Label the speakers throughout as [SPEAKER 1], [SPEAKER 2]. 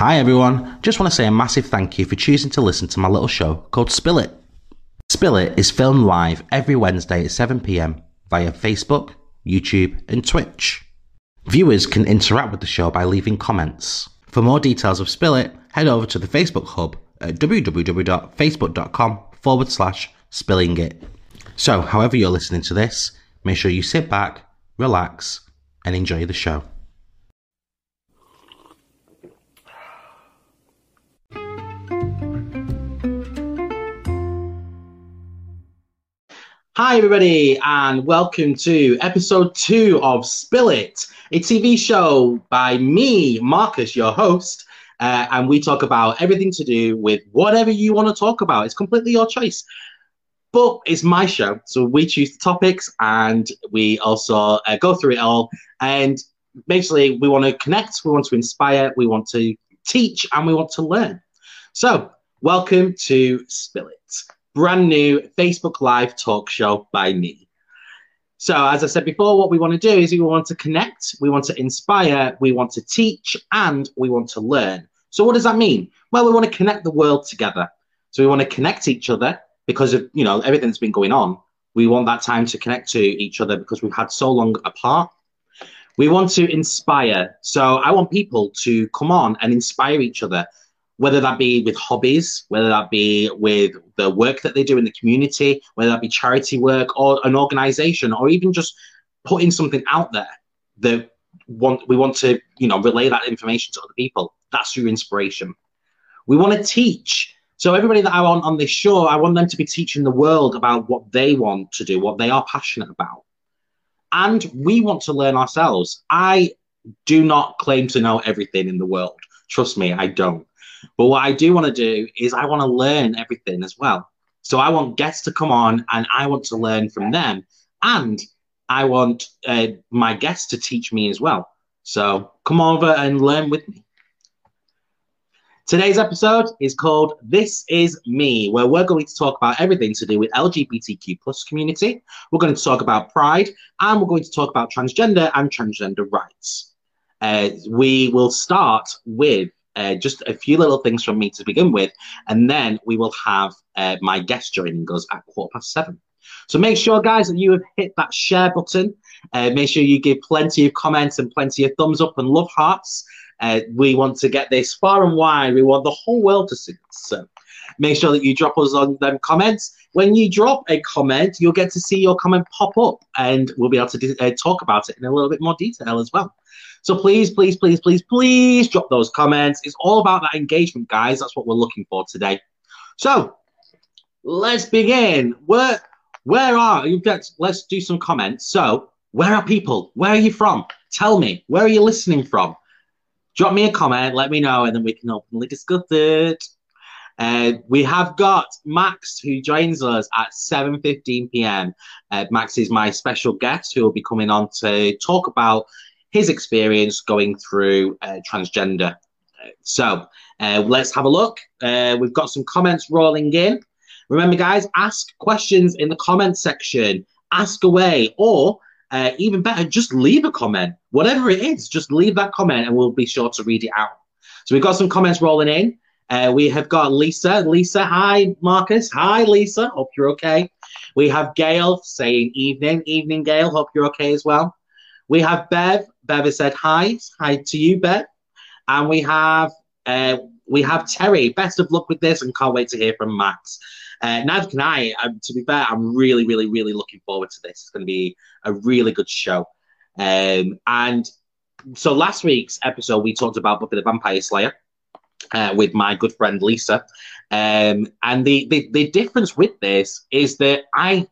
[SPEAKER 1] Hi everyone, just want to say a massive thank you for choosing to listen to my little show called Spill It. Spill It is filmed live every Wednesday at 7pm via Facebook, YouTube, and Twitch. Viewers can interact with the show by leaving comments. For more details of Spill It, head over to the Facebook hub at www.facebook.com forward slash spilling it. So, however you're listening to this, make sure you sit back, relax, and enjoy the show. Hi, everybody, and welcome to episode two of Spill It, a TV show by me, Marcus, your host. Uh, and we talk about everything to do with whatever you want to talk about. It's completely your choice. But it's my show, so we choose the topics and we also uh, go through it all. And basically, we want to connect, we want to inspire, we want to teach, and we want to learn. So, welcome to Spill It brand new Facebook Live talk show by me. So, as I said before, what we want to do is we want to connect, we want to inspire, we want to teach, and we want to learn. So, what does that mean? Well, we want to connect the world together. So, we want to connect each other because of you know everything that's been going on. We want that time to connect to each other because we've had so long apart. We want to inspire. So, I want people to come on and inspire each other whether that be with hobbies, whether that be with the work that they do in the community, whether that be charity work or an organization, or even just putting something out there that want we want to you know relay that information to other people. That's your inspiration. We want to teach. So everybody that I want on this show, I want them to be teaching the world about what they want to do, what they are passionate about. And we want to learn ourselves. I do not claim to know everything in the world. Trust me, I don't. But what I do want to do is I want to learn everything as well. So I want guests to come on and I want to learn from them. And I want uh, my guests to teach me as well. So come over and learn with me. Today's episode is called This Is Me, where we're going to talk about everything to do with LGBTQ plus community. We're going to talk about pride and we're going to talk about transgender and transgender rights. Uh, we will start with uh, just a few little things from me to begin with, and then we will have uh, my guest joining us at quarter past seven. So make sure, guys, that you have hit that share button. Uh, make sure you give plenty of comments and plenty of thumbs up and love hearts. Uh, we want to get this far and wide. We want the whole world to see. So make sure that you drop us on them comments. When you drop a comment, you'll get to see your comment pop up, and we'll be able to uh, talk about it in a little bit more detail as well. So please, please, please, please, please drop those comments. It's all about that engagement, guys. That's what we're looking for today. So let's begin. Where where are you? Let's do some comments. So where are people? Where are you from? Tell me. Where are you listening from? Drop me a comment. Let me know, and then we can openly discuss it. Uh, we have got Max who joins us at 7:15 p.m. Uh, Max is my special guest who will be coming on to talk about his experience going through uh, transgender. So uh, let's have a look. Uh, we've got some comments rolling in. Remember, guys, ask questions in the comment section. Ask away, or uh, even better, just leave a comment. Whatever it is, just leave that comment, and we'll be sure to read it out. So we've got some comments rolling in. Uh, we have got Lisa. Lisa, hi, Marcus. Hi, Lisa. Hope you're okay. We have Gail saying evening. Evening, Gail. Hope you're okay as well. We have Bev. Bev has said hi. Hi to you, Bev. And we have uh, we have Terry. Best of luck with this, and can't wait to hear from Max. Uh, neither can I. Um, to be fair, I'm really, really, really looking forward to this. It's going to be a really good show. Um, and so last week's episode, we talked about Buffy the Vampire Slayer uh, with my good friend Lisa. Um, and the, the, the difference with this is that I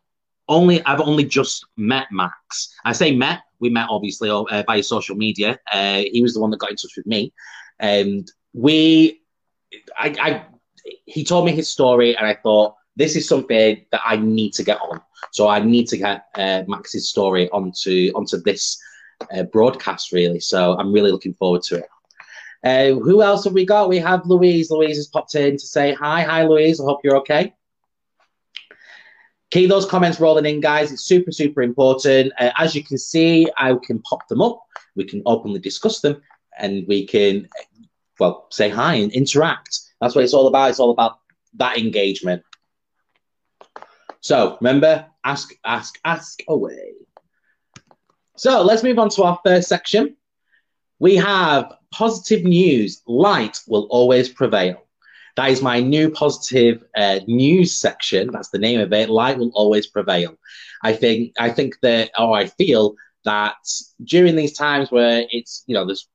[SPEAKER 1] only I've only just met Max. I say met. We met obviously uh, via social media. Uh, he was the one that got in touch with me, and we, I, I, he told me his story, and I thought this is something that I need to get on. So I need to get uh, Max's story onto onto this uh, broadcast really. So I'm really looking forward to it. Uh, who else have we got? We have Louise. Louise has popped in to say hi. Hi, Louise. I hope you're okay. Keep those comments rolling in, guys. It's super, super important. Uh, as you can see, I can pop them up. We can openly discuss them, and we can well, say hi and interact. That's what it's all about. It's all about that engagement. So remember, ask, ask, ask away. So let's move on to our first section. We have positive news. Light will always prevail. That is my new positive uh, news section. That's the name of it. Light will always prevail. I think. I think that, or I feel that during these times where it's you know there's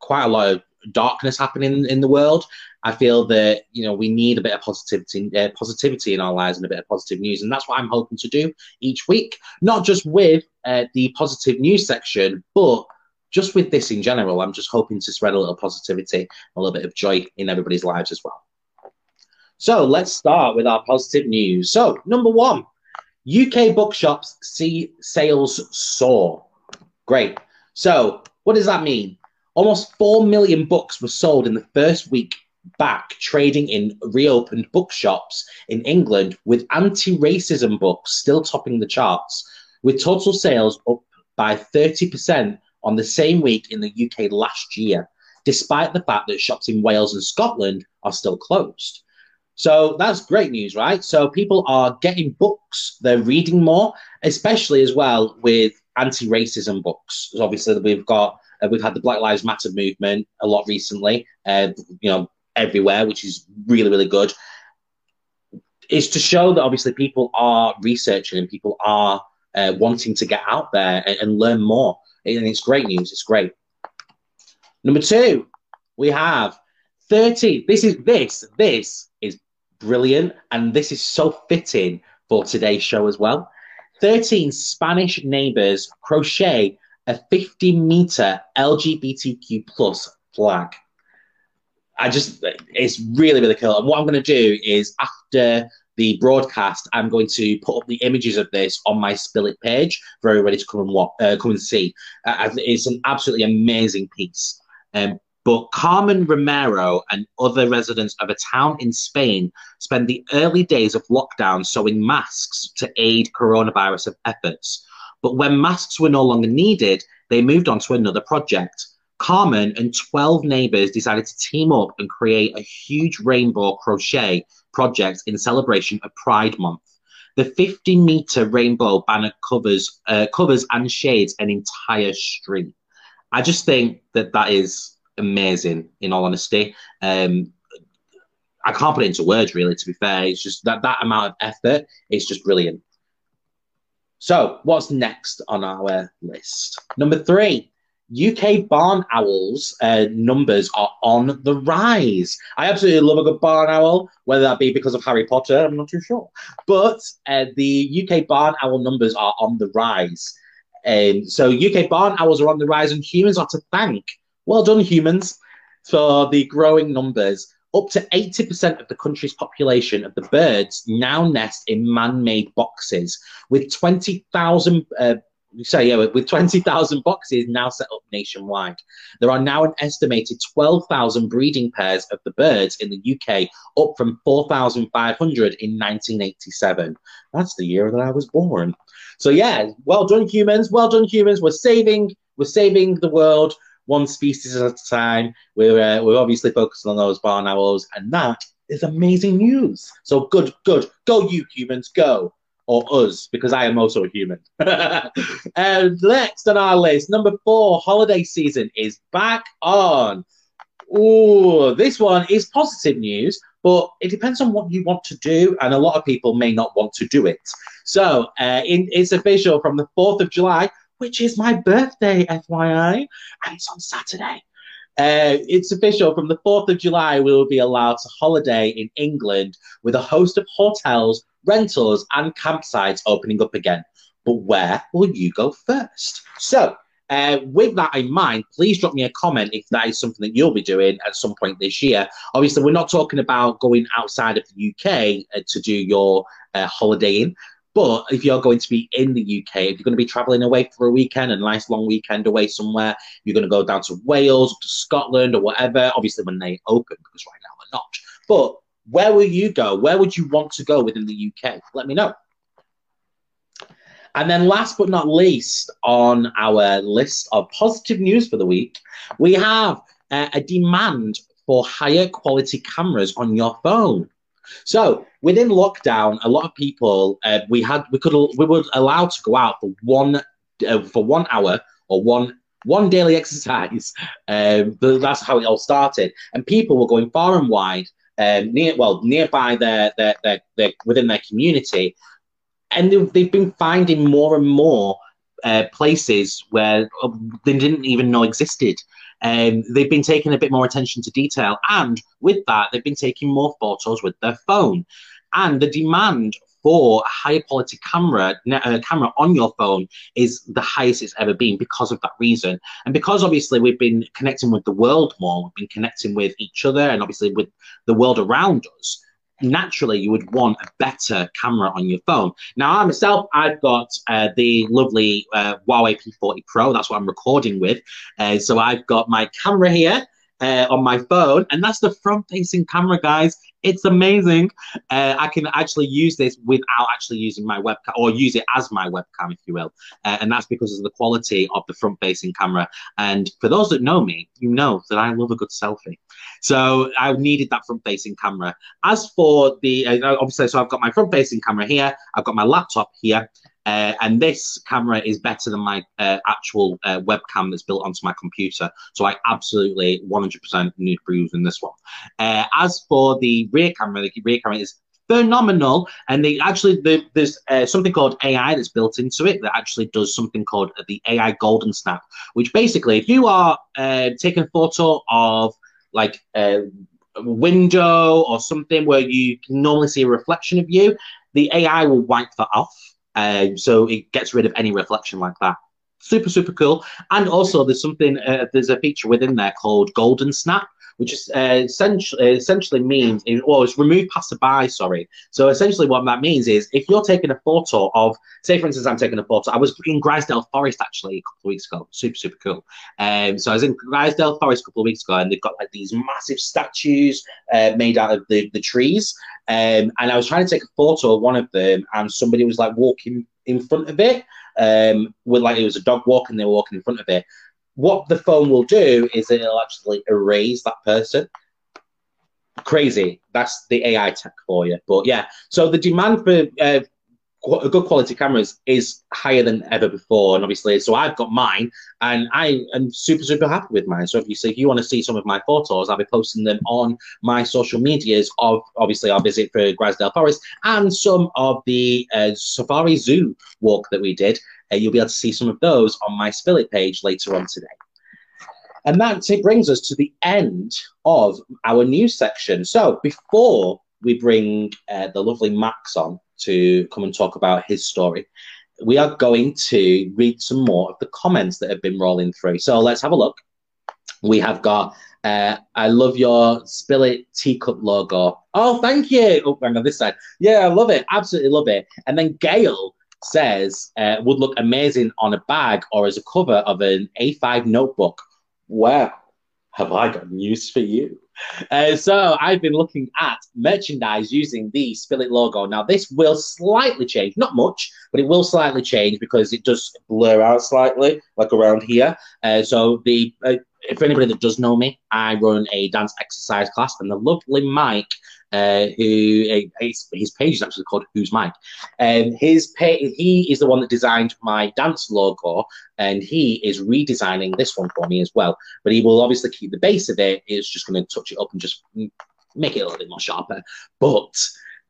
[SPEAKER 1] quite a lot of darkness happening in the world, I feel that you know we need a bit of positivity, uh, positivity in our lives, and a bit of positive news, and that's what I'm hoping to do each week. Not just with uh, the positive news section, but just with this in general. I'm just hoping to spread a little positivity, a little bit of joy in everybody's lives as well. So let's start with our positive news. So number one, UK bookshops see sales soar. Great. So what does that mean? Almost 4 million books were sold in the first week back trading in reopened bookshops in England, with anti racism books still topping the charts, with total sales up by 30% on the same week in the UK last year, despite the fact that shops in Wales and Scotland are still closed. So that's great news, right? So people are getting books, they're reading more, especially as well with anti-racism books. Obviously, we've got uh, we've had the Black Lives Matter movement a lot recently. Uh, you know, everywhere, which is really, really good, is to show that obviously people are researching and people are uh, wanting to get out there and, and learn more. And it's great news. It's great. Number two, we have 30. This is this, this is brilliant. And this is so fitting for today's show as well. 13 Spanish neighbors crochet a 50 meter LGBTQ plus flag. I just, it's really, really cool. And what I'm going to do is after the broadcast, I'm going to put up the images of this on my Spill It page for everybody to come and watch, uh, come and see. Uh, it's an absolutely amazing piece. Um, but Carmen Romero and other residents of a town in Spain spent the early days of lockdown sewing masks to aid coronavirus efforts. But when masks were no longer needed, they moved on to another project. Carmen and 12 neighbors decided to team up and create a huge rainbow crochet project in celebration of Pride Month. The 50 meter rainbow banner covers uh, covers and shades an entire street. I just think that that is amazing. In all honesty, um, I can't put it into words. Really, to be fair, it's just that that amount of effort is just brilliant. So, what's next on our list? Number three, UK barn owls uh, numbers are on the rise. I absolutely love a good barn owl, whether that be because of Harry Potter, I'm not too sure. But uh, the UK barn owl numbers are on the rise. Um, so UK barn owls are on the rise, and humans are to thank. Well done, humans, for the growing numbers. Up to 80% of the country's population of the birds now nest in man made boxes, with 20,000 uh, so yeah, with 20,000 boxes now set up nationwide, there are now an estimated 12,000 breeding pairs of the birds in the UK, up from 4,500 in 1987. That's the year that I was born. So yeah, well done humans, well done humans. We're saving, we're saving the world one species at a time. We're uh, we're obviously focusing on those barn owls, and that is amazing news. So good, good, go you humans, go or us, because I am also a human. and next on our list, number four, holiday season is back on. Oh, this one is positive news, but it depends on what you want to do, and a lot of people may not want to do it. So uh, in, it's official from the 4th of July, which is my birthday, FYI, and it's on Saturday. Uh, it's official from the 4th of July, we will be allowed to holiday in England with a host of hotels, rentals, and campsites opening up again. But where will you go first? So, uh, with that in mind, please drop me a comment if that is something that you'll be doing at some point this year. Obviously, we're not talking about going outside of the UK uh, to do your uh, holidaying. But if you're going to be in the UK, if you're going to be traveling away for a weekend, a nice long weekend away somewhere, you're going to go down to Wales, to Scotland, or whatever. Obviously, when they open, because right now they're not. But where will you go? Where would you want to go within the UK? Let me know. And then, last but not least, on our list of positive news for the week, we have uh, a demand for higher quality cameras on your phone. So within lockdown, a lot of people uh, we had we could we were allowed to go out for one uh, for one hour or one one daily exercise. Um, that's how it all started, and people were going far and wide, um, near well nearby their, their their, their within their community, and they've, they've been finding more and more uh, places where uh, they didn't even know existed. Um, they've been taking a bit more attention to detail, and with that, they've been taking more photos with their phone. And the demand for a higher quality camera uh, camera on your phone is the highest it's ever been because of that reason, and because obviously we've been connecting with the world more, we've been connecting with each other, and obviously with the world around us naturally you would want a better camera on your phone. Now, I myself, I've got uh, the lovely uh, Huawei P40 Pro. That's what I'm recording with. Uh, so I've got my camera here uh, on my phone, and that's the front-facing camera, guys. It's amazing. Uh, I can actually use this without actually using my webcam, or use it as my webcam, if you will. Uh, and that's because of the quality of the front-facing camera. And for those that know me, you know that I love a good selfie. So I needed that front-facing camera. As for the, uh, obviously, so I've got my front-facing camera here. I've got my laptop here. Uh, and this camera is better than my uh, actual uh, webcam that's built onto my computer. So I absolutely 100% need for using this one. Uh, as for the rear camera, the rear camera is phenomenal. And they actually, the, there's uh, something called AI that's built into it that actually does something called the AI Golden Snap, which basically, if you are uh, taking a photo of like a window or something where you can normally see a reflection of you, the AI will wipe that off um, so it gets rid of any reflection like that. Super, super cool. And also, there's something, uh, there's a feature within there called Golden Snap, which is uh, essentially, essentially means, well, it's remove passerby, sorry. So essentially, what that means is if you're taking a photo of, say, for instance, I'm taking a photo, I was in Grizedale Forest actually a couple of weeks ago, super, super cool. Um, so I was in Grizedale Forest a couple of weeks ago, and they've got like these massive statues uh, made out of the, the trees. Um, and I was trying to take a photo of one of them, and somebody was like walking in front of it, um, with like it was a dog walk, and they were walking in front of it. What the phone will do is it'll actually erase that person. Crazy. That's the AI tech for you. But yeah, so the demand for uh, good quality cameras is higher than ever before. And obviously, so I've got mine and I am super, super happy with mine. So obviously, if you want to see some of my photos, I'll be posting them on my social medias of obviously our visit for Grizedale Forest and some of the uh, Safari Zoo walk that we did. Uh, you'll be able to see some of those on my Spill It page later on today. And that brings us to the end of our news section. So before we bring uh, the lovely Max on, to come and talk about his story. We are going to read some more of the comments that have been rolling through. So let's have a look. We have got uh, I love your Spill It teacup logo. Oh, thank you. Oh, hang on this side. Yeah, I love it. Absolutely love it. And then Gail says uh, would look amazing on a bag or as a cover of an A5 notebook. Well, have I got news for you? Uh, so I've been looking at merchandise using the Spill It logo. Now this will slightly change, not much, but it will slightly change because it does blur out slightly, like around here. Uh, so the uh, if anybody that does know me, I run a dance exercise class, and the lovely Mike uh, who his, his, page is actually called Who's Mike. Um, his page, he is the one that designed my dance logo, and he is redesigning this one for me as well. But he will obviously keep the base of it. It's just going to touch it up and just make it a little bit more sharper. But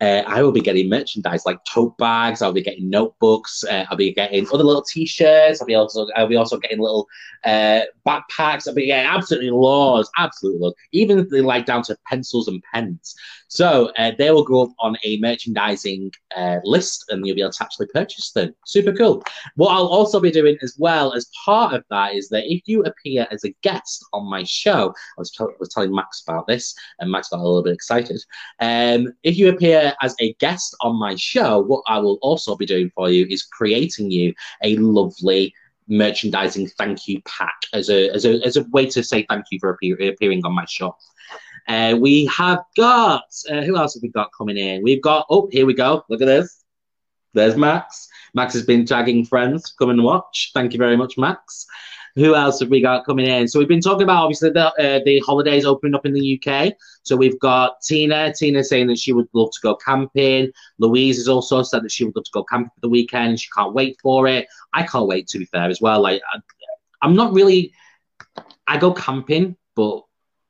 [SPEAKER 1] uh, I will be getting merchandise like tote bags. I'll be getting notebooks. Uh, I'll be getting other little T-shirts. I'll be also I'll be also getting little uh, backpacks. I'll be getting absolutely loads, absolutely loads. Even like down to pencils and pens. So uh, they will go up on a merchandising uh, list, and you'll be able to actually purchase them. Super cool. What I'll also be doing as well as part of that is that if you appear as a guest on my show, I was, was telling Max about this, and Max got a little bit excited. Um, if you appear as a guest on my show, what I will also be doing for you is creating you a lovely merchandising thank you pack as a as a as a way to say thank you for appear, appearing on my show. Uh, we have got uh, who else have we got coming in? We've got oh here we go. Look at this. There's Max. Max has been tagging friends. Come and watch. Thank you very much, Max. Who else have we got coming in? So we've been talking about obviously the uh, the holidays opening up in the UK. So we've got Tina. Tina saying that she would love to go camping. Louise has also said that she would love to go camping for the weekend. She can't wait for it. I can't wait to be fair as well. Like I, I'm not really. I go camping, but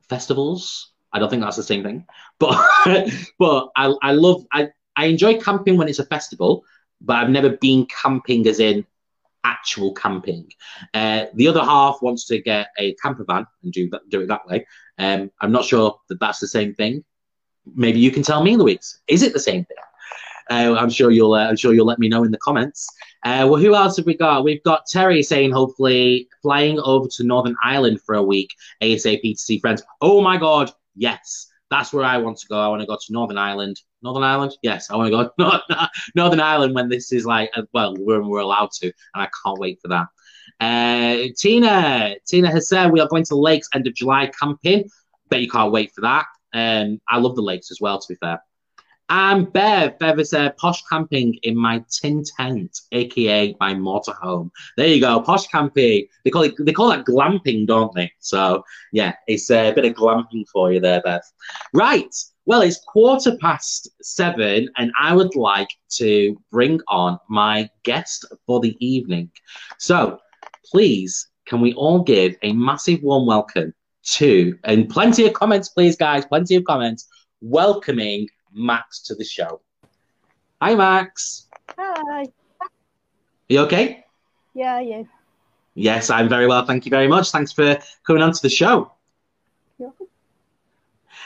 [SPEAKER 1] festivals. I don't think that's the same thing. But but I, I love I, I enjoy camping when it's a festival, but I've never been camping as in actual camping. Uh, the other half wants to get a camper van and do that, do it that way. Um, I'm not sure that that's the same thing. Maybe you can tell me, Louise. Is it the same thing? Uh, I'm sure you'll. Uh, I'm sure you'll let me know in the comments. Uh, well, who else have we got? We've got Terry saying, hopefully flying over to Northern Ireland for a week ASAP to see friends. Oh my God, yes, that's where I want to go. I want to go to Northern Ireland. Northern Ireland? Yes, I want to go Northern Ireland when this is like, uh, well, when we're allowed to, and I can't wait for that. Uh, Tina, Tina has said we are going to lakes end of July camping. Bet you can't wait for that. Um, I love the lakes as well, to be fair. And Bev, Bev is uh, posh camping in my tin tent, aka my motorhome. There you go, posh camping. They call it they call that glamping, don't they? So yeah, it's a bit of glamping for you there, Bev. Right. Well, it's quarter past seven, and I would like to bring on my guest for the evening. So please, can we all give a massive warm welcome to, and plenty of comments, please, guys, plenty of comments, welcoming Max to the show. Hi, Max.
[SPEAKER 2] Hi.
[SPEAKER 1] Are you okay?
[SPEAKER 2] Yeah, you.
[SPEAKER 1] Yes, I'm very well. Thank you very much. Thanks for coming on to the show.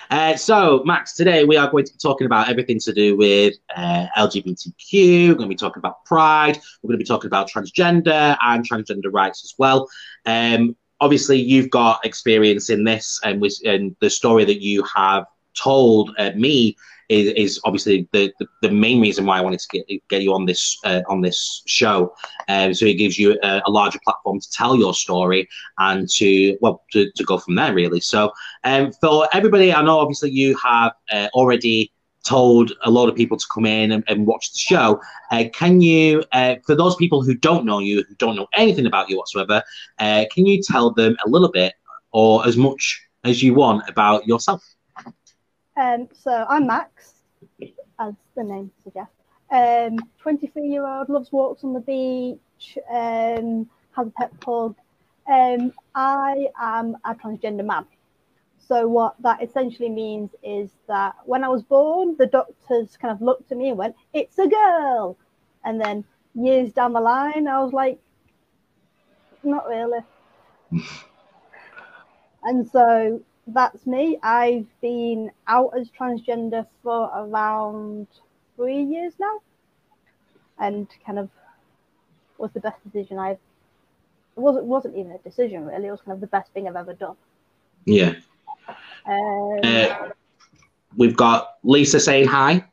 [SPEAKER 1] Uh, so, Max, today we are going to be talking about everything to do with uh, LGBTQ. We're going to be talking about pride. We're going to be talking about transgender and transgender rights as well. Um, obviously, you've got experience in this, and, with, and the story that you have told uh, me is, is obviously the, the, the, main reason why I wanted to get, get you on this uh, on this show. Um, so it gives you a, a, larger platform to tell your story and to well to, to go from there really. So um, for everybody, I know obviously you have uh, already told a lot of people to come in and, and watch the show. Uh, can you, uh, for those people who don't know you, who don't know anything about you whatsoever, uh, can you tell them a little bit or as much as you want about yourself?
[SPEAKER 2] Um, so I'm Max, as the name suggests. Um, 23 year old, loves walks on the beach, um, has a pet pug. Um, I am a transgender man. So what that essentially means is that when I was born, the doctors kind of looked at me and went, "It's a girl," and then years down the line, I was like, "Not really." and so that's me. I've been out as transgender for around three years now, and kind of was the best decision I've. It wasn't wasn't even a decision really. It was kind of the best thing I've ever done.
[SPEAKER 1] Yeah.
[SPEAKER 2] Um,
[SPEAKER 1] uh, we've got Lisa saying hi.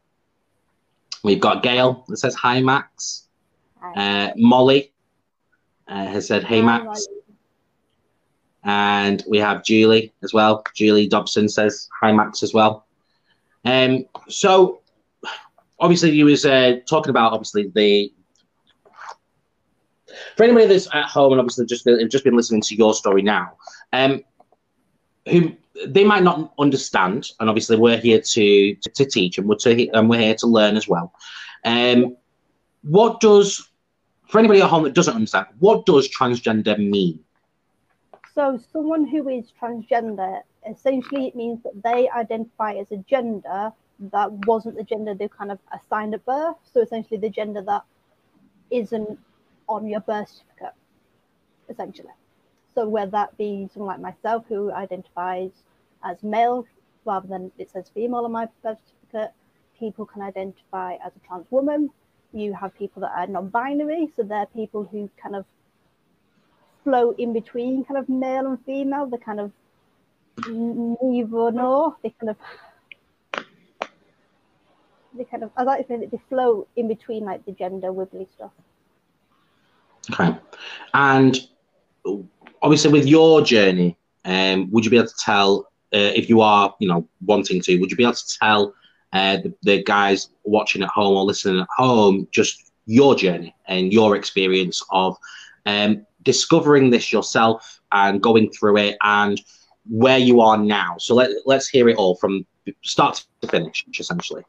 [SPEAKER 1] We've got Gail that says hi, Max. Hi. Uh, Molly uh, has said hey, hi, Max. And we have Julie as well. Julie Dobson says hi, Max, as well. Um, so obviously you was uh, talking about obviously the for anybody that's at home and obviously just been, just been listening to your story now, um, who they might not understand, and obviously we're here to to, to teach and we're to, and we're here to learn as well. Um, what does for anybody at home that doesn't understand, what does transgender mean?
[SPEAKER 2] So, someone who is transgender, essentially, it means that they identify as a gender that wasn't the gender they kind of assigned at birth. So, essentially, the gender that isn't on your birth certificate, essentially. So, whether that be someone like myself who identifies as male rather than it says female on my birth certificate, people can identify as a trans woman. You have people that are non binary, so they're people who kind of float in between kind of male and female. the kind of neither nor. They kind of they kind of I like to think that they float in between like the gender wibbly stuff.
[SPEAKER 1] Okay, and obviously with your journey, um, would you be able to tell uh, if you are, you know, wanting to? Would you be able to tell uh, the, the guys watching at home or listening at home just your journey and your experience of um, discovering this yourself and going through it and where you are now. So let, let's hear it all from start to finish, essentially.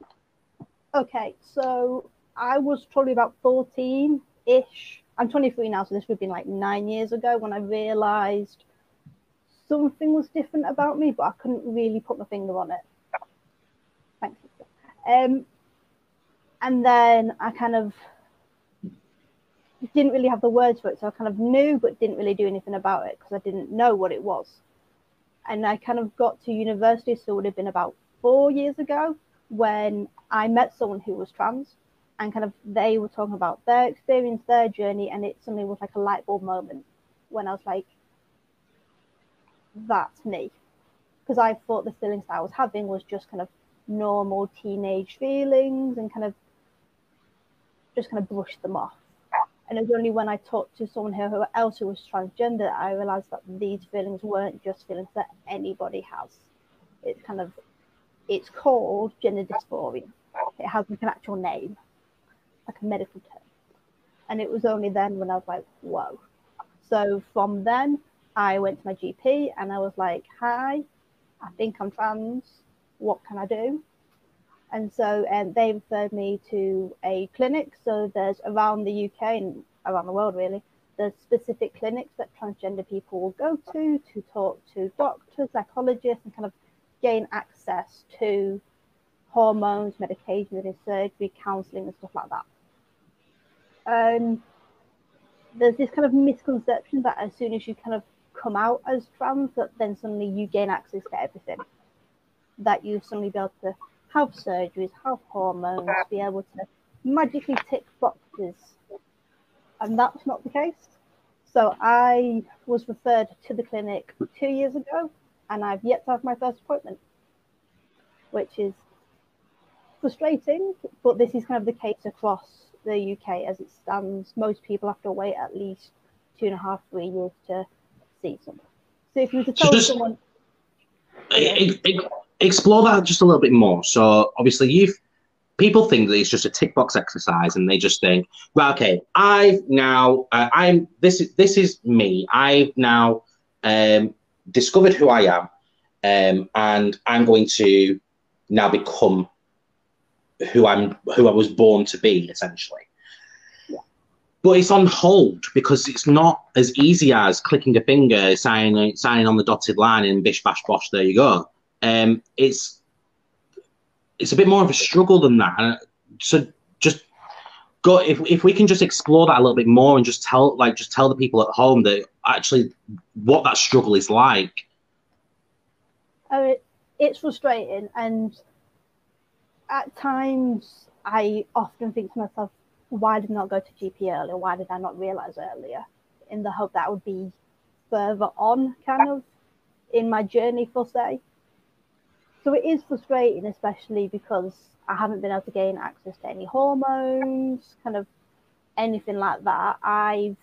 [SPEAKER 2] Okay, so I was probably about 14 ish. I'm 23 now, so this would have been like nine years ago when I realized something was different about me, but I couldn't really put my finger on it. Thank you. Um, and then I kind of didn't really have the words for it, so I kind of knew but didn't really do anything about it because I didn't know what it was. And I kind of got to university, so it would have been about four years ago when I met someone who was trans and kind of they were talking about their experience, their journey, and it suddenly was like a light bulb moment when I was like, that's me. Because I thought the feelings that I was having was just kind of normal teenage feelings and kind of just kind of brushed them off. And it was only when I talked to someone who, else who was transgender that I realized that these feelings weren't just feelings that anybody has. It's kind of, it's called gender dysphoria. It has like an actual name, like a medical term. And it was only then when I was like, whoa. So from then, I went to my GP and I was like, hi, I think I'm trans. What can I do? And so um, they referred me to a clinic. So there's around the UK and around the world, really, there's specific clinics that transgender people will go to to talk to doctors, psychologists, and kind of gain access to hormones, medication, surgery, counselling, and stuff like that. Um, there's this kind of misconception that as soon as you kind of come out as trans, that then suddenly you gain access to everything. That you suddenly be able to have surgeries, have hormones, be able to magically tick boxes. And that's not the case. So I was referred to the clinic two years ago, and I've yet to have my first appointment, which is frustrating, but this is kind of the case across the UK as it stands. Most people have to wait at least two and a half, three years to see someone. So if you were to tell just, someone,
[SPEAKER 1] explore that just a little bit more. So obviously, you've people think that it's just a tick box exercise, and they just think, well, okay, I've now, uh, I'm this is this is me. I've now um, discovered who I am, um, and I'm going to now become who I'm who I was born to be, essentially but it's on hold because it's not as easy as clicking a finger, signing signing on the dotted line, and bish bash bosh, there you go. Um, it's it's a bit more of a struggle than that. So just go if if we can just explore that a little bit more and just tell like just tell the people at home that actually what that struggle is like.
[SPEAKER 2] Oh, it, it's frustrating, and at times I often think to myself, why did I not go to GP earlier? Why did I not realize earlier? In the hope that I would be further on, kind of, in my journey, for say. So it is frustrating, especially because I haven't been able to gain access to any hormones, kind of anything like that. I've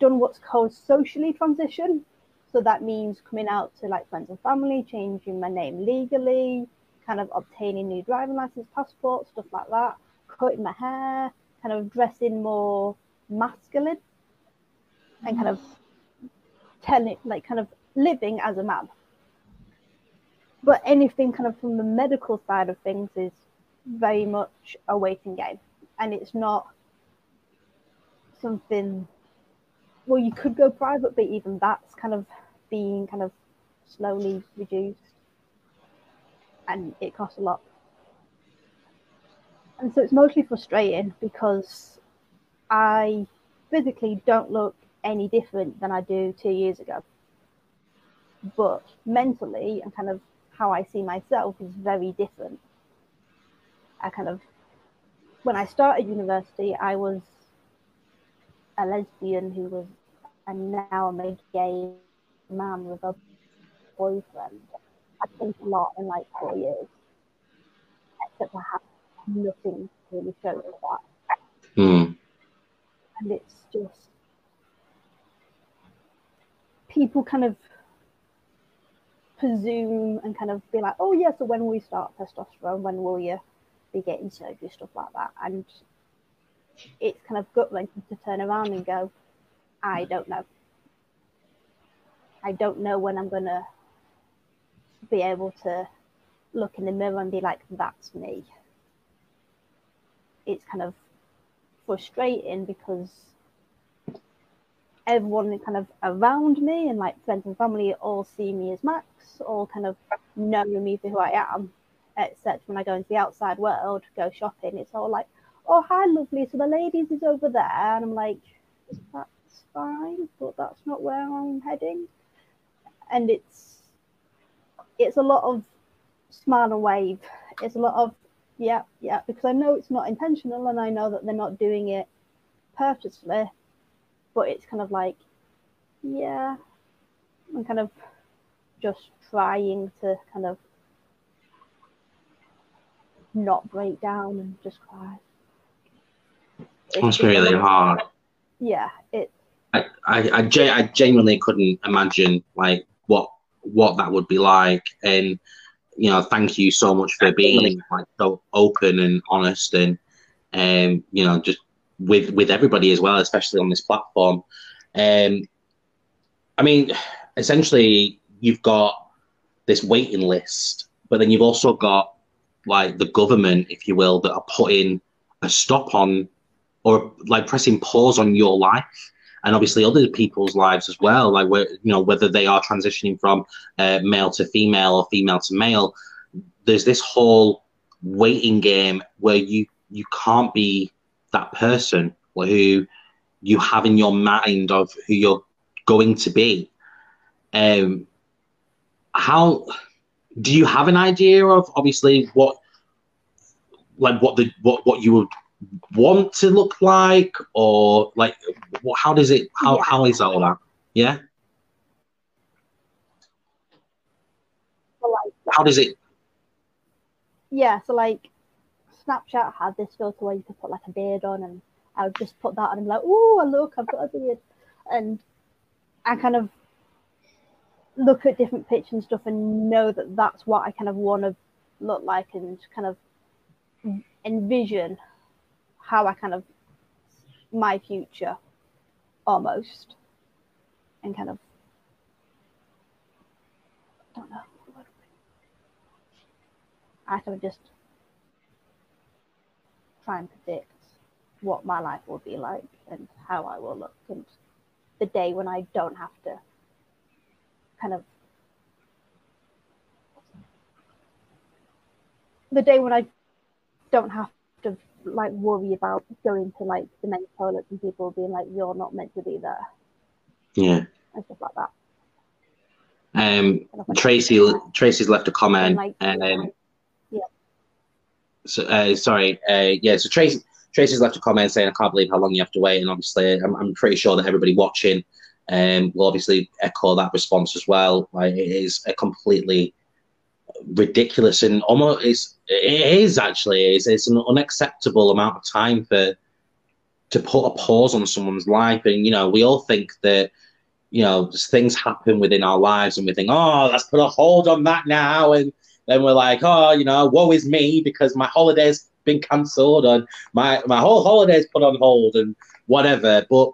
[SPEAKER 2] done what's called socially transition. So that means coming out to like friends and family, changing my name legally, kind of obtaining new driving license, passport, stuff like that cutting my hair, kind of dressing more masculine, and kind of telling, like, kind of living as a man. But anything kind of from the medical side of things is very much a waiting game, and it's not something. Well, you could go private, but even that's kind of being kind of slowly reduced, and it costs a lot and so it's mostly frustrating because I physically don't look any different than I do two years ago. But mentally and kind of how I see myself is very different. I kind of, when I started university, I was a lesbian who was, and now I'm a gay man with a boyfriend. I think a lot in like four years, except I have nothing really shows that.
[SPEAKER 1] Mm.
[SPEAKER 2] And it's just people kind of presume and kind of be like, oh, yeah, so when will we start testosterone? When will you be getting surgery? Stuff like that. And it's kind of gut wrenching to turn around and go, I don't know. I don't know when I'm to be able to look in the mirror and be like, that's me. It's kind of frustrating because everyone kind of around me and like friends and family all see me as Max, all kind of know me for who I am, except when I go into the outside world, go shopping, it's all like, oh, hi, lovely. So the ladies is over there. And I'm like, that's fine, but that's not where I'm heading. And it's, it's a lot of smile and wave. It's a lot of, yeah, yeah, because I know it's not intentional and I know that they're not doing it purposely, but it's kind of like, yeah, I'm kind of just trying to kind of not break down and just cry.
[SPEAKER 1] It's really hard.
[SPEAKER 2] Yeah, it.
[SPEAKER 1] I, I, I, I genuinely couldn't imagine like what what that would be like, and you know, thank you so much for being like so open and honest, and um, you know, just with with everybody as well, especially on this platform. Um, I mean, essentially, you've got this waiting list, but then you've also got like the government, if you will, that are putting a stop on or like pressing pause on your life and obviously other people's lives as well like where you know whether they are transitioning from uh, male to female or female to male there's this whole waiting game where you you can't be that person who you have in your mind of who you're going to be. Um how do you have an idea of obviously what like what the what what you would want to look like or like what, how does it how, yeah. how is all that? Yeah?
[SPEAKER 2] So like,
[SPEAKER 1] how does it
[SPEAKER 2] yeah so like snapchat had this filter where you could put like a beard on and i would just put that on and be like oh look i've got a beard. And i kind of look at different pictures and stuff and know that that's what i kind of want to look like and kind of envision how I kind of my future almost and kind of I don't know. I kind of just try and predict what my life will be like and how I will look and the day when I don't have to kind of the day when I don't have to like worry about going to like the men's toilets and people being like, "You're not meant to be there."
[SPEAKER 1] Yeah.
[SPEAKER 2] And stuff like that.
[SPEAKER 1] Um, Tracy, Tracy's left a comment. Like, um. So, uh, sorry. Uh, yeah. So Tracy, Tracy's left a comment saying, "I can't believe how long you have to wait." And obviously, I'm, I'm pretty sure that everybody watching um, will obviously echo that response as well. Like, it is a completely ridiculous and almost it's, it is actually it's, it's an unacceptable amount of time for to put a pause on someone's life and you know we all think that you know things happen within our lives and we think oh let's put a hold on that now and then we're like oh you know woe is me because my holiday's been cancelled and my my whole holiday's put on hold and whatever but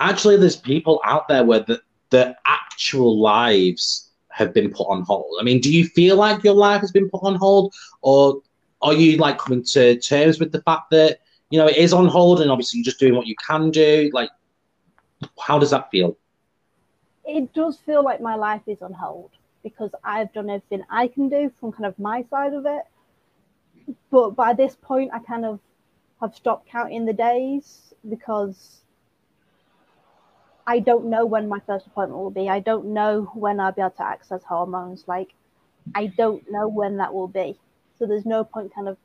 [SPEAKER 1] actually there's people out there where the, the actual lives have been put on hold. I mean, do you feel like your life has been put on hold, or are you like coming to terms with the fact that you know it is on hold, and obviously you're just doing what you can do? Like, how does that feel?
[SPEAKER 2] It does feel like my life is on hold because I've done everything I can do from kind of my side of it. But by this point, I kind of have stopped counting the days because I don't know when my first appointment will be. I don't know when I'll be able to access hormones. Like, I don't know when that will be. So there's no point kind of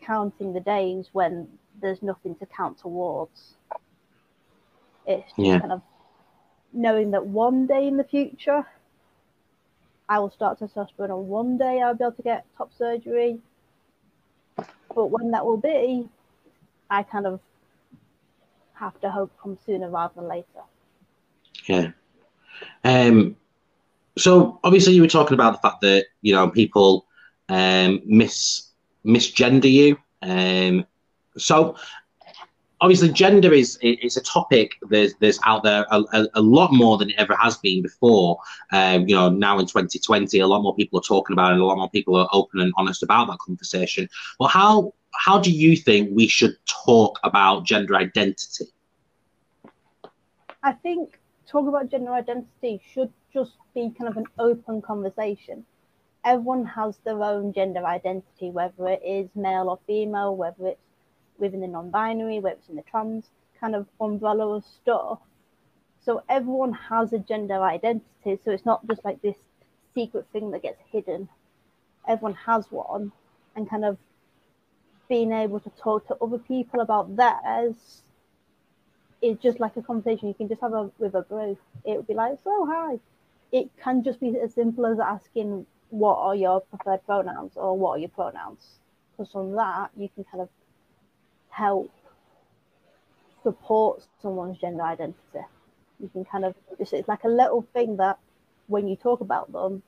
[SPEAKER 2] counting the days when there's nothing to count towards. It's just yeah. kind of knowing that one day in the future, I will start testosterone, or one day I'll be able to get top surgery. But when that will be, I kind of have to hope comes sooner rather than later.
[SPEAKER 1] Yeah. Um, so obviously you were talking about the fact that you know people um, mis misgender you. Um, so obviously gender is it's a topic there's there's out there a, a, a, lot more than it ever has been before. Um, you know now in 2020 a lot more people are talking about it and a lot more people are open and honest about that conversation. Well how how do you think we should talk about gender identity?
[SPEAKER 2] I think talk about gender identity should just be kind of an open conversation. Everyone has their own gender identity whether it is male or female whether it's within the non-binary, whether it's in the trans kind of umbrella of stuff. So everyone has a gender identity. So it's not just like this secret thing that gets hidden. Everyone has one, and kind of being able to talk to other people about theirs is just like a conversation you can just have a, with a bro. It would be like, so hi. It can just be as simple as asking, what are your preferred pronouns or what are your pronouns? Because from that, you can kind of help support someone's gender identity. You can kind of just it's like a little thing that when you talk about them,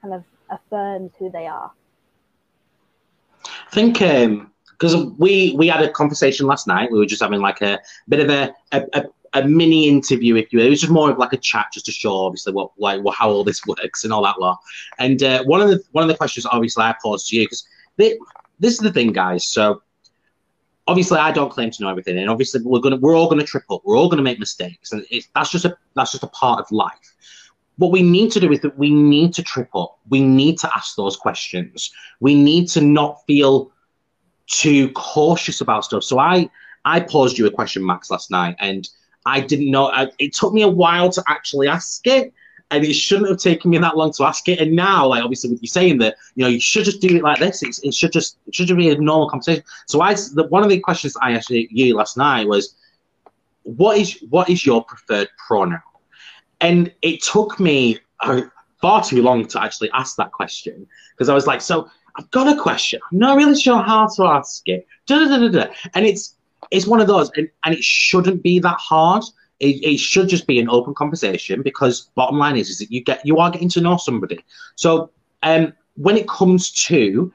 [SPEAKER 2] kind of affirms who they are.
[SPEAKER 1] I think because um, we we had a conversation last night. We were just having like a bit of a, a, a, a mini interview, if you will. It was just more of like a chat, just to show obviously what like what, how all this works and all that lot. And uh, one of the one of the questions obviously I posed to you because this is the thing, guys. So obviously I don't claim to know everything, and obviously we're gonna we're all gonna trip up, we're all gonna make mistakes, and it's that's just a that's just a part of life. What we need to do is that we need to trip up. We need to ask those questions. We need to not feel too cautious about stuff. So I I posed you a question, Max, last night, and I didn't know. I, it took me a while to actually ask it and it shouldn't have taken me that long to ask it. And now, like obviously, with you saying that, you know, you should just do it like this. It's, it should just it should just be a normal conversation. So I, the, one of the questions I asked you last night was, what is what is your preferred pronoun? And it took me uh, far too long to actually ask that question because I was like, so I've got a question. I'm not really sure how to ask it. Da, da, da, da, and it's it's one of those, and, and it shouldn't be that hard it, it, should just be an open conversation because bottom line is, is that you get you are getting to know somebody. So um, when it comes to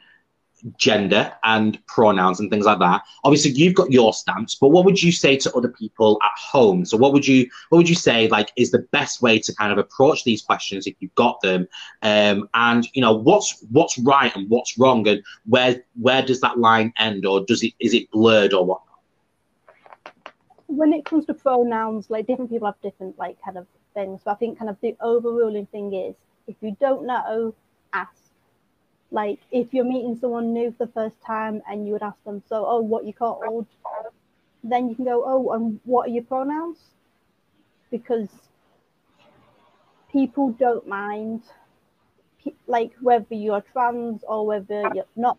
[SPEAKER 1] gender and pronouns and things like that, obviously you've got your stance, but what would you say to other people at home? So what would you what would you say like is the best way to kind of approach these questions if you've got them? Um, and you know what's what's right and what's wrong and where where does that line end or does it is it blurred or what?
[SPEAKER 2] When it comes to pronouns, like different people have different like kind of things. So I think kind of the overruling thing is if you don't know, ask. Like if you're meeting someone new for the first time and you would ask them, so oh, what you called? Then you can go, oh, and what are your pronouns? Because people don't mind, like whether you're trans or whether you're not.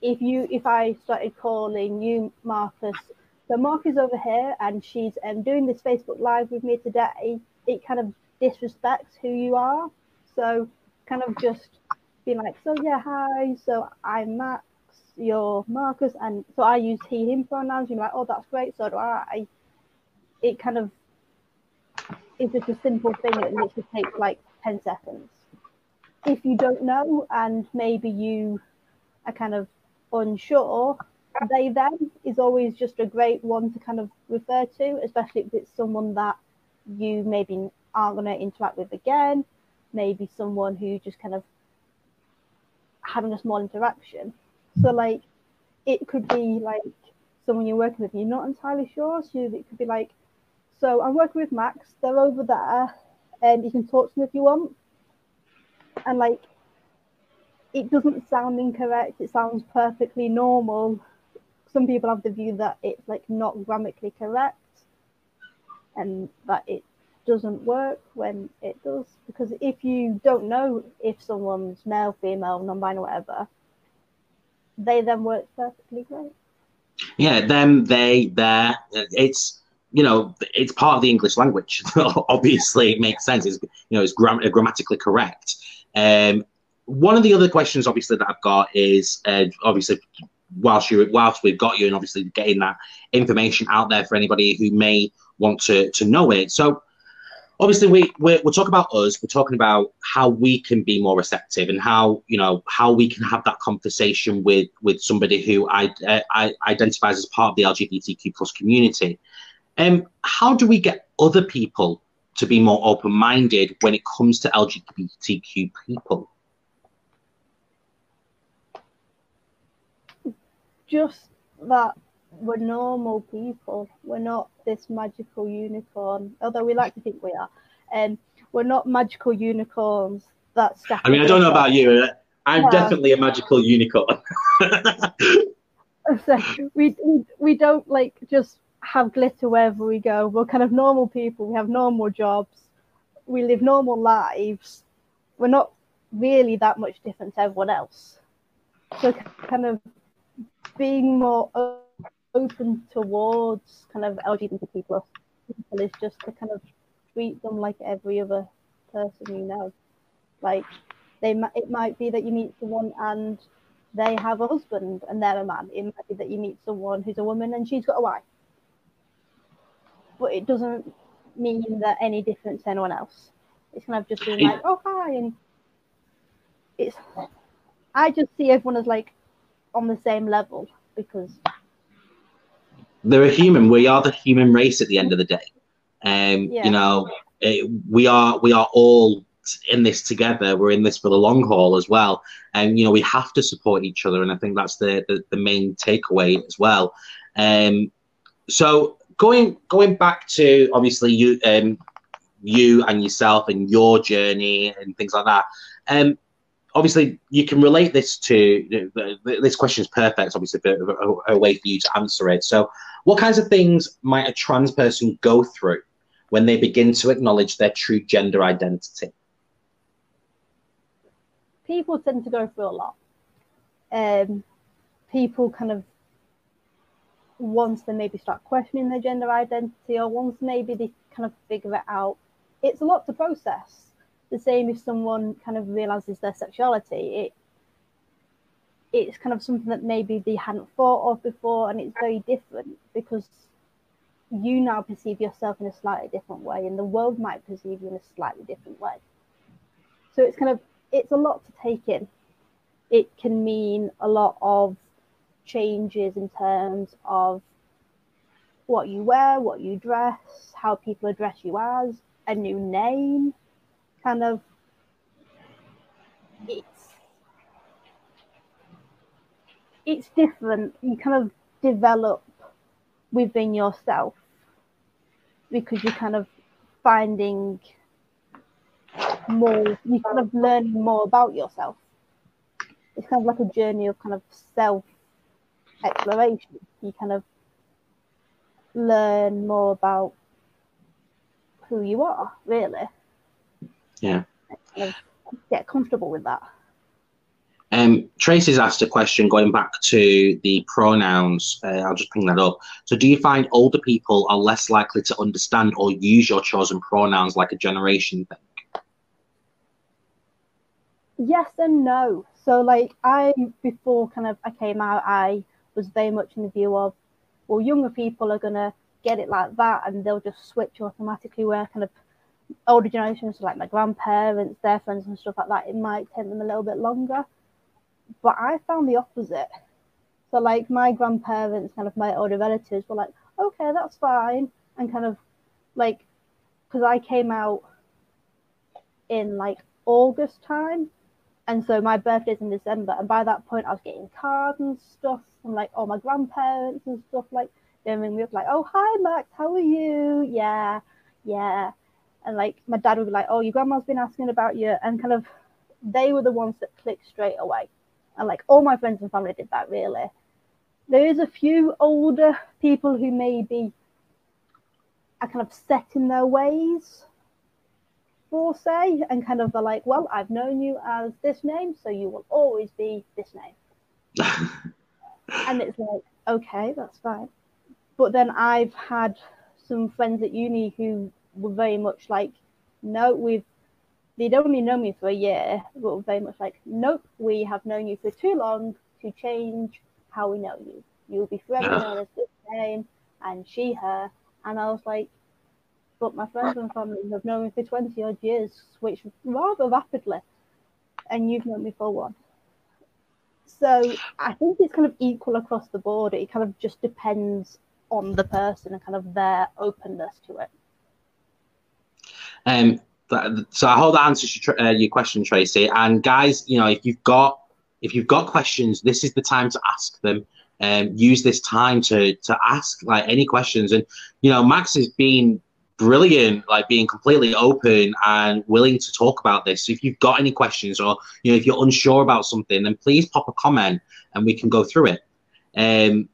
[SPEAKER 2] If you, if I started calling you Marcus so Mark is over here and she's um, doing this Facebook Live with me today. It kind of disrespects who you are. So kind of just being like, so yeah, hi. So I'm Max, you're Marcus. And so I use he, him pronouns. You're like, oh, that's great. So do I. It kind of is just a simple thing. It literally takes like 10 seconds. If you don't know and maybe you are kind of unsure, they them is always just a great one to kind of refer to, especially if it's someone that you maybe aren't going to interact with again, maybe someone who just kind of having a small interaction. So like it could be like someone you're working with, you're not entirely sure. So it could be like, so I'm working with Max, they're over there, and you can talk to them if you want. And like it doesn't sound incorrect, it sounds perfectly normal some people have the view that it's like not grammatically correct and that it doesn't work when it does. Because if you don't know if someone's male female non-binary whatever they then work perfectly great.
[SPEAKER 1] Yeah them they there it's you know it's part of the english language obviously it makes sense. It's you know it's gram- grammatically correct. Um one of the other questions obviously that i've got is uh, obviously whilst you whilst we've got you and obviously getting that information out there for anybody who may want to to know it. So obviously we we're, we're talking about us we're talking about how we can be more receptive and how you know how we can have that conversation with with somebody who I, uh, I identifies as part of the lgbtq plus community um how do we get other people to be more open-minded when it comes to lgbtq people
[SPEAKER 2] just that we're normal people. We're not this magical unicorn, although we like to think we are. And um, we're not magical unicorns that
[SPEAKER 1] I mean, I don't know about you. I'm definitely a magical unicorn.
[SPEAKER 2] so we, we we don't like just have glitter wherever we go. We're kind of normal people. We have normal jobs. We live normal lives. We're not really that much different to everyone else. So kind of being more open towards kind of LGBT plus people is just to kind of treat them like every other person you know. Like they, it might be that you meet someone and they have a husband and they're a man. It might be that you meet someone who's a woman and she's got a wife. But it doesn't mean that any different to anyone else. It's kind of just being like, oh hi, and it's. I just see everyone as like on the same level because
[SPEAKER 1] they're a human. We are the human race at the end of the day. Um, yeah. You know, it, we are we are all in this together. We're in this for the long haul as well, and you know we have to support each other. And I think that's the the, the main takeaway as well. Um, so going going back to obviously you um, you and yourself and your journey and things like that. Um, obviously you can relate this to this question is perfect obviously a, a, way for you to answer it. So what kinds of things might a trans person go through when they begin to acknowledge their true gender identity?
[SPEAKER 2] People tend to go through a lot. Um, people kind of once they maybe start questioning their gender identity or once maybe they kind of figure it out it's a lot to process the same if someone kind of realizes their sexuality. It it's kind of something that maybe they hadn't thought of before and it's very different because you now perceive yourself in a slightly different way and the world might perceive you in a slightly different way. So it's kind of it's a lot to take in. It can mean a lot of changes in terms of what you wear what you dress how people address you as a new name kind of it's it's different. You kind of develop within yourself because you're kind of finding more you kind of learn more about yourself. It's kind of like a journey of kind of self exploration. You kind of learn more about who you are, really.
[SPEAKER 1] Yeah.
[SPEAKER 2] get comfortable with that.
[SPEAKER 1] Um, Tracy's asked a question going back to the pronouns. Uh, I'll just bring that up. So, do you find older people are less likely to understand or use your chosen pronouns like a generation thing?
[SPEAKER 2] Yes and no. So, like, I, before kind of I came out, I was very much in the view of, well, younger people are going to get it like that and they'll just switch automatically, where kind of older generations, like my grandparents, their friends, and stuff like that, it might take them a little bit longer. But I found the opposite. So, like, my grandparents, kind of my older relatives, were like, okay, that's fine. And kind of like, because I came out in like August time. And so my birthday's in December. And by that point, I was getting cards and stuff from like all my grandparents and stuff. Like, they ring me up, like, oh, hi, Max, how are you? Yeah, yeah and like my dad would be like, "Oh, your grandma's been asking about you," and kind of they were the ones that clicked straight away, and like all my friends and family did that really. There is a few older people who maybe are kind of set in their ways, for say, and kind of are like, "Well, I've known you as this name, so you will always be this name," and it's like, okay, that's fine. But then I've had some friends at uni who were very much like, no, we've they'd only known me for a year, but were very much like, nope, we have known you for too long to change how we know you. You'll be forever known as this name and she, her. And I was like, but my friends and family have known me for 20 odd years which rather rapidly, and you've known me for one. So I think it's kind of equal across the board. It kind of just depends on the person and kind of their openness to it.
[SPEAKER 1] Um, so I hope that answers your, uh, your question, Tracy. And guys, you know, if you've got if you've got questions, this is the time to ask them. Um, use this time to to ask like any questions. And you know, Max has been brilliant, like being completely open and willing to talk about this. So if you've got any questions or you know if you're unsure about something, then please pop a comment and we can go through it. Um,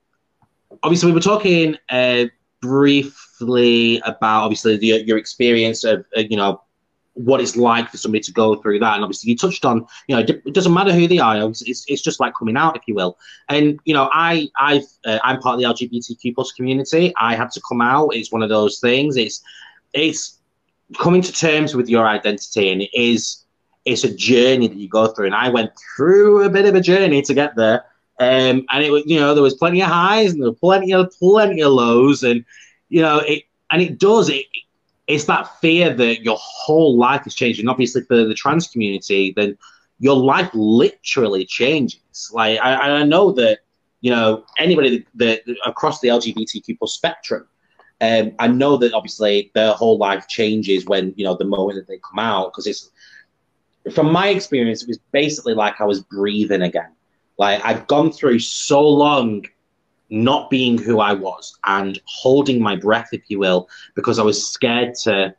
[SPEAKER 1] obviously, we were talking uh, briefly about obviously the, your experience of uh, you know what it's like for somebody to go through that. And obviously, you touched on, you know, it doesn't matter who they are. It's, it's just like coming out, if you will. And you know, I I've uh, I'm part of the LGBTQ plus community. I had to come out. It's one of those things. It's it's coming to terms with your identity, and it is it's a journey that you go through. And I went through a bit of a journey to get there. Um, and it was, you know, there was plenty of highs and there were plenty of plenty of lows, and you know, it and it does it it's that fear that your whole life is changing. Obviously, for the trans community, then your life literally changes. Like I, I know that you know anybody that, that across the LGBTQ plus spectrum, um, I know that obviously their whole life changes when you know the moment that they come out because it's from my experience, it was basically like I was breathing again. Like I've gone through so long not being who I was and holding my breath, if you will, because I was scared to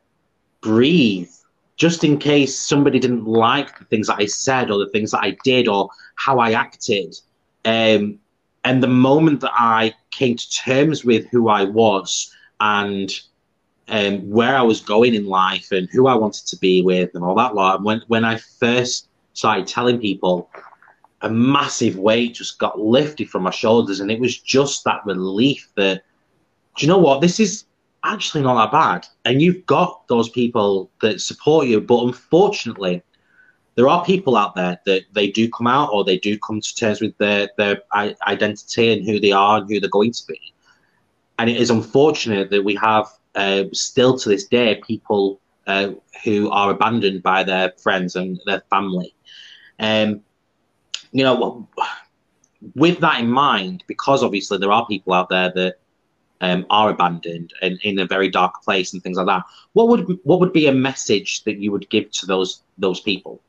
[SPEAKER 1] breathe just in case somebody didn't like the things that I said or the things that I did or how I acted. Um, and the moment that I came to terms with who I was and um, where I was going in life and who I wanted to be with and all that lot, when, when I first started telling people, a massive weight just got lifted from my shoulders, and it was just that relief that, do you know what? This is actually not that bad, and you've got those people that support you. But unfortunately, there are people out there that they do come out or they do come to terms with their their identity and who they are and who they're going to be. And it is unfortunate that we have uh, still to this day people uh, who are abandoned by their friends and their family. Um, you know, with that in mind, because obviously there are people out there that um, are abandoned and in a very dark place and things like that. What would what would be a message that you would give to those those people?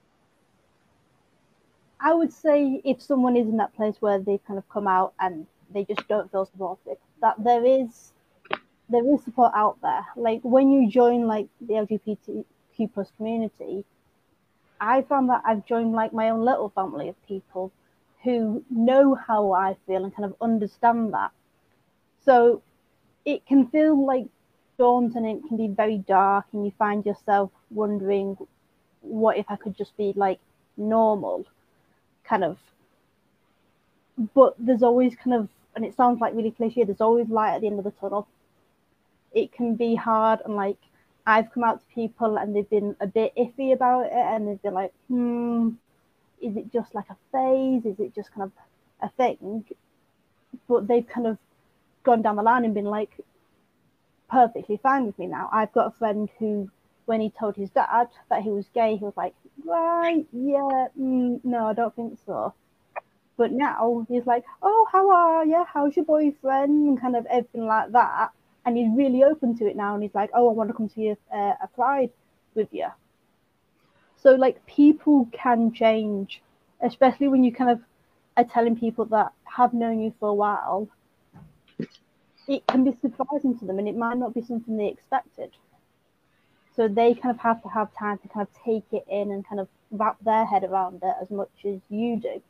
[SPEAKER 2] I would say if someone is in that place where they kind of come out and they just don't feel supported, that there is there is support out there. Like when you join like the LGBTQ plus community, I found that I've joined like my own little family of people who know how I feel and kind of understand that. So it can feel like daunting and it can be very dark and you find yourself wondering what if I could just be like normal kind of but there's always kind of and it sounds like really cliche there's always light at the end of the tunnel it can be hard and like I've come out to people and they've been a bit iffy about it and they've been like, hmm, is it just like a phase? Is it just kind of a thing? But they've kind of gone down the line and been like, perfectly fine with me now. I've got a friend who, when he told his dad that he was gay, he was like, right, yeah, mm, no, I don't think so. But now he's like, oh, how are you? How's your boyfriend? And kind of everything like that and he's really open to it now and he's like oh i want to come to you uh, a pride with you so like people can change especially when you kind of are telling people that have known you for a while. It can be surprising to them and it might not be something they expected. So they kind of have to have time to kind of take it in and kind of wrap their head around it as much as you do.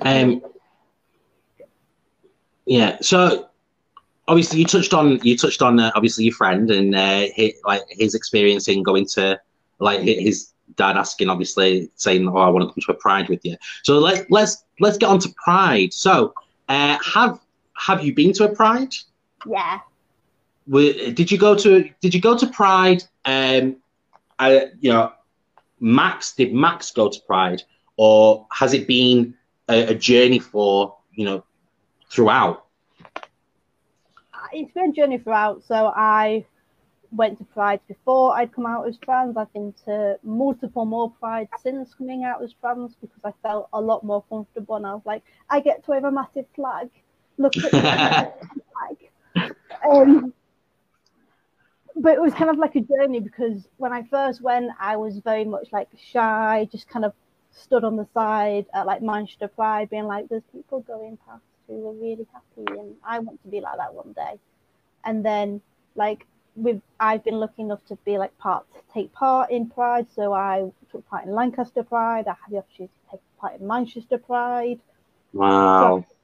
[SPEAKER 1] Um, yeah. So obviously, you touched on you touched on uh, obviously your friend and uh, his, like his experience in going to like his dad asking, obviously saying, "Oh, I want to come to a pride with you." So let's let's let's get on to pride. So uh, have have you been to a pride?
[SPEAKER 2] Yeah.
[SPEAKER 1] Were, did you go to Did you go to Pride? Um, I, you know, Max did Max go to Pride, or has it been a, a journey for you know throughout?
[SPEAKER 2] it's been a journey throughout. So I went to Pride before I'd come out as trans. I've been to multiple more Pride since coming out as trans because I felt a lot more comfortable. And I was like, I get to have a massive flag. Look at the flag. Um, but it was kind of like a journey because when I first went, I was very much like shy, just kind of stood on the side at like Manchester Pride, being like, "There's people going past who are really happy, and I want to be like that one day." And then, like, with I've been lucky enough to be like part take part in Pride, so I took part in Lancaster Pride. I had the opportunity to take part in Manchester Pride.
[SPEAKER 1] Wow.
[SPEAKER 2] So,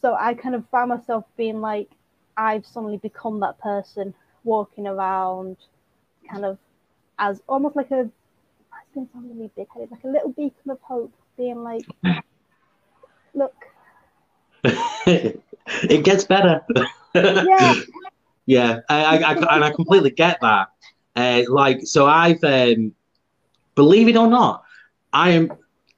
[SPEAKER 2] so I kind of found myself being like, I've suddenly become that person walking around, kind of as almost like a I to sound really big headed, like a little beacon of hope, being like, look.
[SPEAKER 1] it gets better.
[SPEAKER 2] Yeah.
[SPEAKER 1] yeah, I, I, I, and I completely get that. Uh, like, so I've, um, believe it or not, I am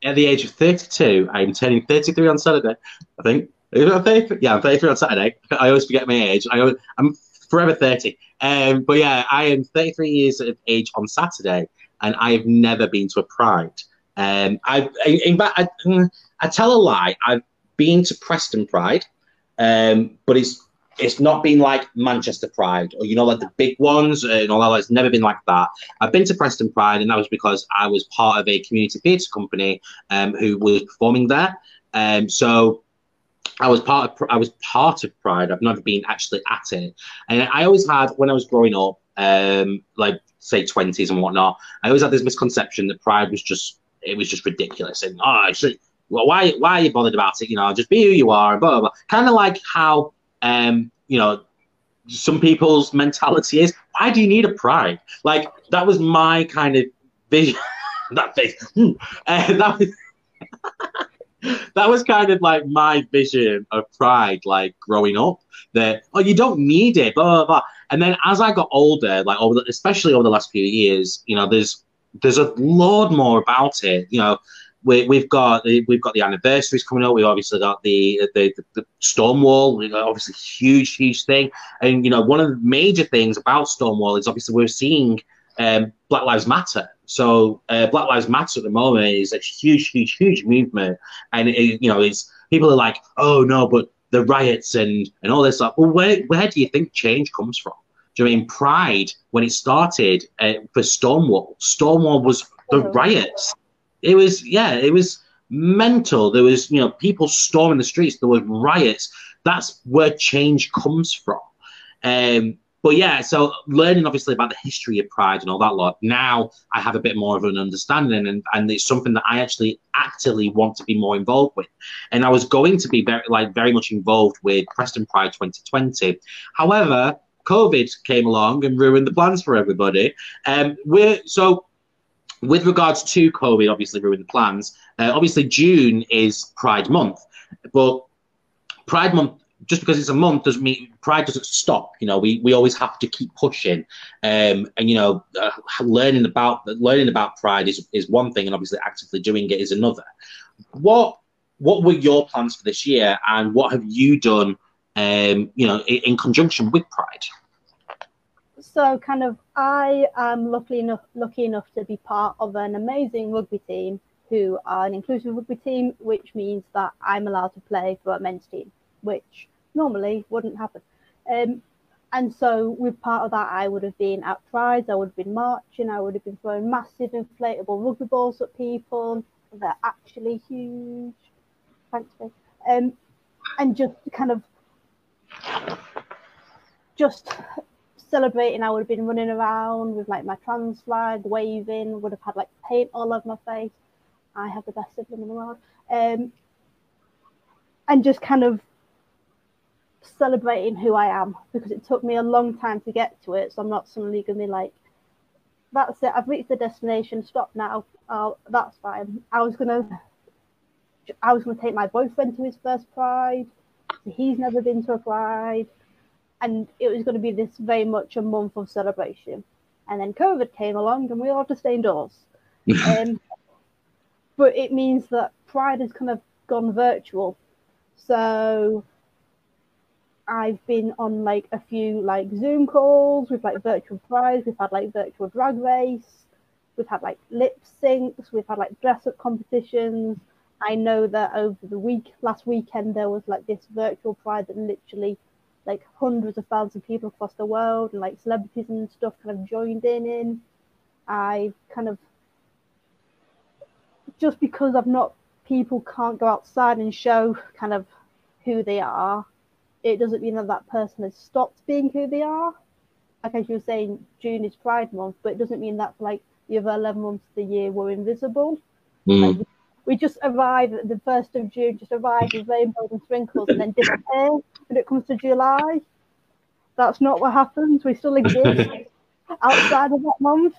[SPEAKER 1] at the age of 32. I'm turning 33 on Saturday, I think. Yeah, I'm 33 on Saturday. I always forget my age. I always, I'm forever 30. Um, but yeah, I am 33 years of age on Saturday, and I have never been to a Pride. Um, I, in fact, I, I tell a lie. I've been to Preston Pride, um, but it's it's not been like Manchester Pride or you know like the big ones and all that. It's never been like that. I've been to Preston Pride, and that was because I was part of a community theatre company um, who was performing there. Um, so I was part of I was part of Pride. I've never been actually at it, and I always had when I was growing up, um, like say twenties and whatnot. I always had this misconception that Pride was just it was just ridiculous and oh, actually, well, why why are you bothered about it? You know, just be who you are and blah blah blah. Kind of like how um, you know some people's mentality is why do you need a pride like that was my kind of vision that face uh, that was that was kind of like my vision of pride, like growing up. That oh, you don't need it, blah blah blah. And then as I got older, like over, the, especially over the last few years, you know, there's there's a lot more about it. You know, we, we've got we've got the anniversaries coming up. We've obviously got the the, the Stonewall, obviously huge huge thing. And you know, one of the major things about Stonewall is obviously we're seeing um, Black Lives Matter. So uh, Black Lives Matter at the moment is a huge, huge, huge movement, and it, you know, it's people are like, oh no, but the riots and and all this stuff. Well, where where do you think change comes from? Do you mean Pride when it started uh, for Stonewall? Stonewall was the riots. It was yeah, it was mental. There was you know people storming the streets. There was riots. That's where change comes from. Um, but yeah, so learning obviously about the history of Pride and all that lot, now I have a bit more of an understanding and, and it's something that I actually actively want to be more involved with. And I was going to be very like very much involved with Preston Pride 2020. However, COVID came along and ruined the plans for everybody. Um, we're so with regards to COVID, obviously ruined the plans. Uh, obviously, June is Pride Month, but Pride Month just because it's a month doesn't mean pride doesn't stop. You know, we, we always have to keep pushing. Um, and you know, uh, learning about learning about pride is, is one thing, and obviously actively doing it is another. What what were your plans for this year, and what have you done? Um, you know, in, in conjunction with Pride.
[SPEAKER 2] So, kind of, I am lucky enough lucky enough to be part of an amazing rugby team who are an inclusive rugby team, which means that I'm allowed to play for a men's team which normally wouldn't happen. Um, and so, with part of that, I would have been at prides, I would have been marching, I would have been throwing massive inflatable rugby balls at people. They're actually huge. Thanks, babe. Um, and just kind of just celebrating. I would have been running around with like my trans flag, waving. Would have had like paint all over my face. I have the best sibling in the world. Um, and just kind of celebrating who I am because it took me a long time to get to it. So I'm not suddenly going to be like, that's it, I've reached the destination, stop now. Oh, that's fine. I was to. I was to take my boyfriend to his first pride. He's never been to a pride. And it was going to be this very much a month of celebration. And then COVID came along and we all had to stay indoors. um, but it means that Pride has kind of gone virtual. So I've been on like a few like Zoom calls with like virtual Pride, We've had like virtual drag race. We've had like lip syncs. We've had like dress up competitions. I know that over the week, last weekend, there was like this virtual pride that literally like hundreds of thousands of people across the world and like celebrities and stuff kind of joined in in. I kind of just because I've not people can't go outside and show kind of who they are, it doesn't mean that that person has stopped being who they are. Like as you were saying, June is Pride Month, but it doesn't mean that like the other 11 months of the year were invisible.
[SPEAKER 1] Mm.
[SPEAKER 2] Like, we just arrive at the 1st of June, just arrive with rainbows and sprinkles and then disappear when it comes to July. That's not what happens. We still exist outside of that month.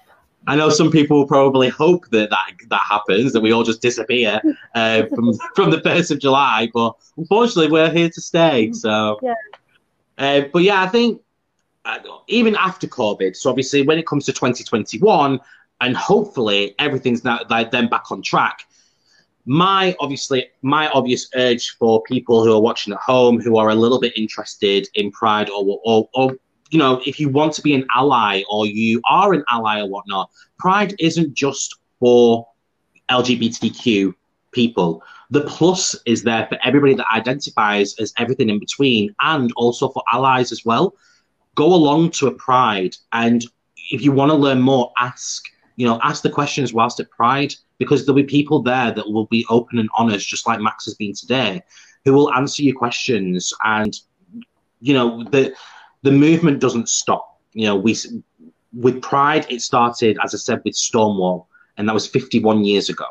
[SPEAKER 1] I know some people will probably hope that that, that happens, that we all just disappear uh, from from the first of July. But unfortunately, we're here to stay. So,
[SPEAKER 2] Yeah.
[SPEAKER 1] uh, but yeah, I think uh, even after COVID, so obviously when it comes to 2021, and hopefully everything's now like then back on track. My obviously my obvious urge for people who are watching at home who are a little bit interested in Pride or or, or you know if you want to be an ally or you are an ally or whatnot, Pride isn't just for LGBTQ people. The plus is there for everybody that identifies as everything in between, and also for allies as well. Go along to a Pride, and if you want to learn more, ask. You know, ask the questions whilst at Pride because there'll be people there that will be open and honest, just like Max has been today, who will answer your questions. And you know, the the movement doesn't stop. You know, we with Pride, it started, as I said, with Stonewall, and that was 51 years ago.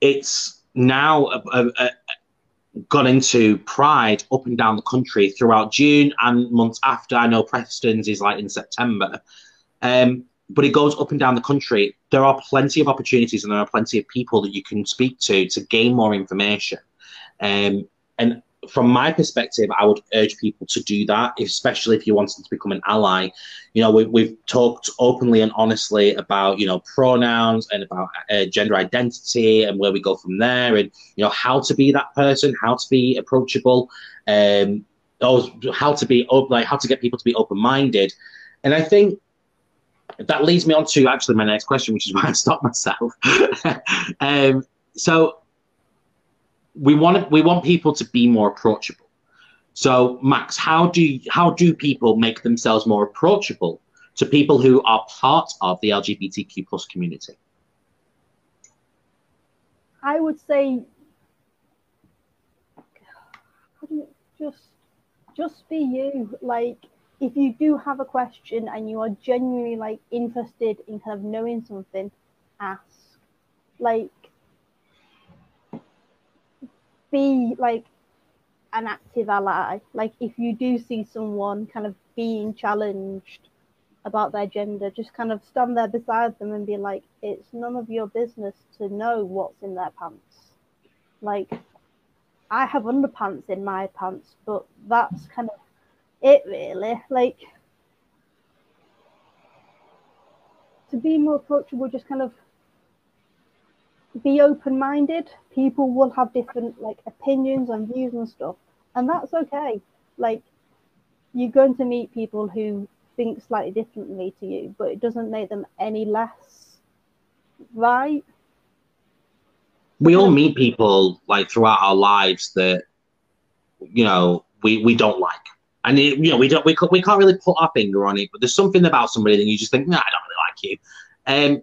[SPEAKER 1] It's now uh, uh, uh, gone into Pride up and down the country throughout June and months after. I know Preston's is like in September. Um, but it goes up and down the country. There are plenty of opportunities and there are plenty of people that you can speak to to gain more information. Um, and from my perspective, I would urge people to do that, especially if you wanted to become an ally. You know, we, we've talked openly and honestly about, you know, pronouns and about uh, gender identity and where we go from there and, you know, how to be that person, how to be approachable, um, or how to be open, like how to get people to be open-minded. And I think that leads me on to actually my next question, which is why I stopped myself. um, so we want we want people to be more approachable. So Max, how do how do people make themselves more approachable to people who are part of the LGBTQ plus community?
[SPEAKER 2] I would say just just be you. Like if you do have a question and you are genuinely like interested in kind of knowing something, ask. Like be like an active ally. Like if you do see someone kind of being challenged about their gender, just kind of stand there beside them and be like, it's none of your business to know what's in their pants. Like I have underpants in my pants, but that's kind of it really. Like to be more approachable, just kind of be open minded. People will have different like opinions and views and stuff, and that's okay. Like you're going to meet people who think slightly differently to you, but it doesn't make them any less right.
[SPEAKER 1] We all meet people like throughout our lives that you know we we don't like, and it, you know we don't we, we can't really put our finger on it, but there's something about somebody that you just think, nah, I don't really like you. Um,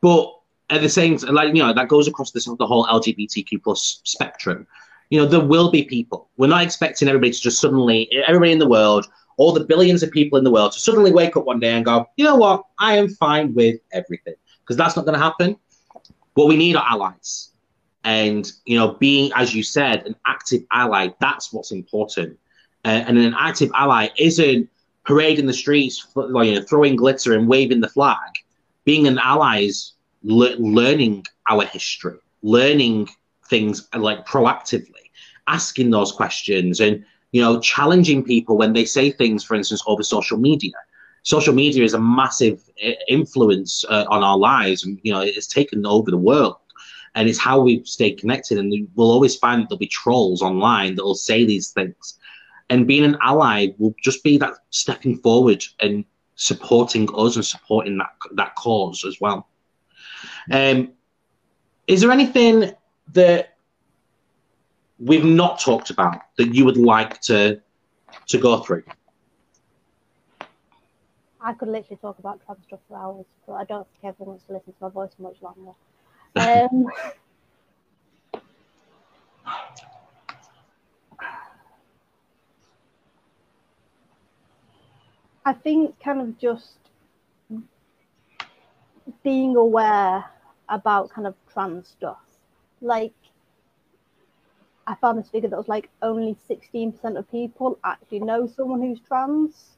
[SPEAKER 1] but at the same like you know that goes across this the whole LGBTQ plus spectrum. You know, there will be people. We're not expecting everybody to just suddenly everybody in the world, all the billions of people in the world, to suddenly wake up one day and go, you know what, I am fine with everything, because that's not going to happen. What we need are allies, and you know, being as you said, an active ally. That's what's important. Uh, and an active ally isn't parading the streets, you know, throwing glitter and waving the flag. Being an ally is le- learning our history, learning things like proactively, asking those questions, and you know, challenging people when they say things, for instance, over social media. Social media is a massive influence uh, on our lives, and you know, it's taken over the world. And it's how we stay connected. And we'll always find there'll be trolls online that will say these things. And being an ally will just be that stepping forward and supporting us and supporting that that cause as well. Um, is there anything that we've not talked about that you would like to to go through?
[SPEAKER 2] I could literally talk about trans stuff for hours, but I don't think everyone wants to listen to my voice much longer. Um, I think kind of just being aware about kind of trans stuff. Like, I found this figure that was like only 16% of people actually know someone who's trans,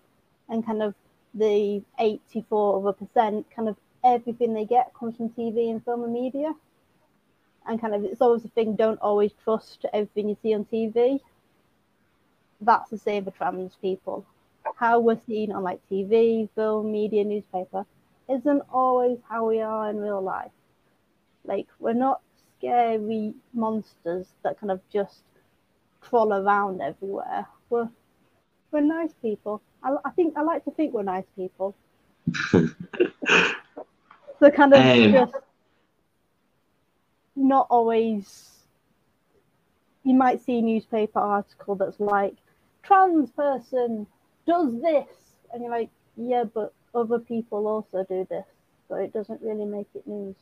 [SPEAKER 2] and kind of the 84 other percent, kind of everything they get comes from TV and film and media. And kind of it's always a thing, don't always trust everything you see on TV. That's the same for trans people. How we're seen on like TV, film, media, newspaper isn't always how we are in real life. Like we're not scary monsters that kind of just crawl around everywhere. We're we're nice people. I, I think I like to think we're nice people. so kind of um, just not always. You might see a newspaper article that's like, trans person does this, and you're like, yeah, but other people also do this, so it doesn't really make it news.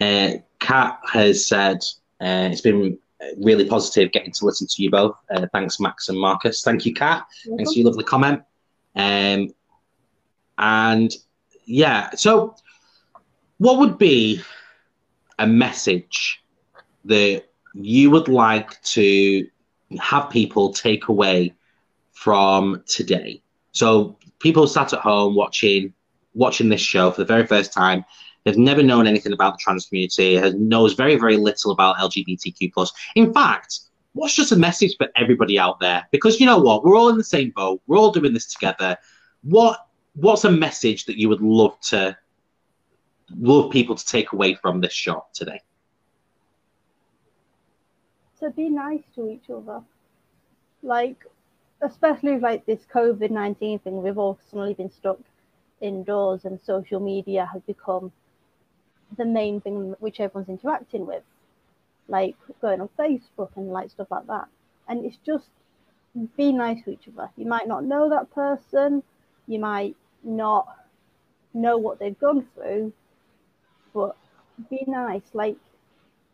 [SPEAKER 1] Uh, Kat has said uh, it's been really positive getting to listen to you both. Uh, thanks, Max and Marcus. Thank you, Kat. Thanks for your lovely comment. Um, and yeah, so what would be a message that you would like to have people take away from today? So people sat at home watching watching this show for the very first time They've never known anything about the trans community, has, knows very, very little about LGBTQ. plus. In fact, what's just a message for everybody out there? Because you know what? We're all in the same boat. We're all doing this together. What what's a message that you would love to love people to take away from this show today?
[SPEAKER 2] To be nice to each other. Like especially like this COVID nineteen thing, we've all suddenly been stuck indoors and social media has become the main thing which everyone's interacting with, like going on Facebook and like stuff like that. And it's just be nice to each other. You might not know that person, you might not know what they've gone through, but be nice. Like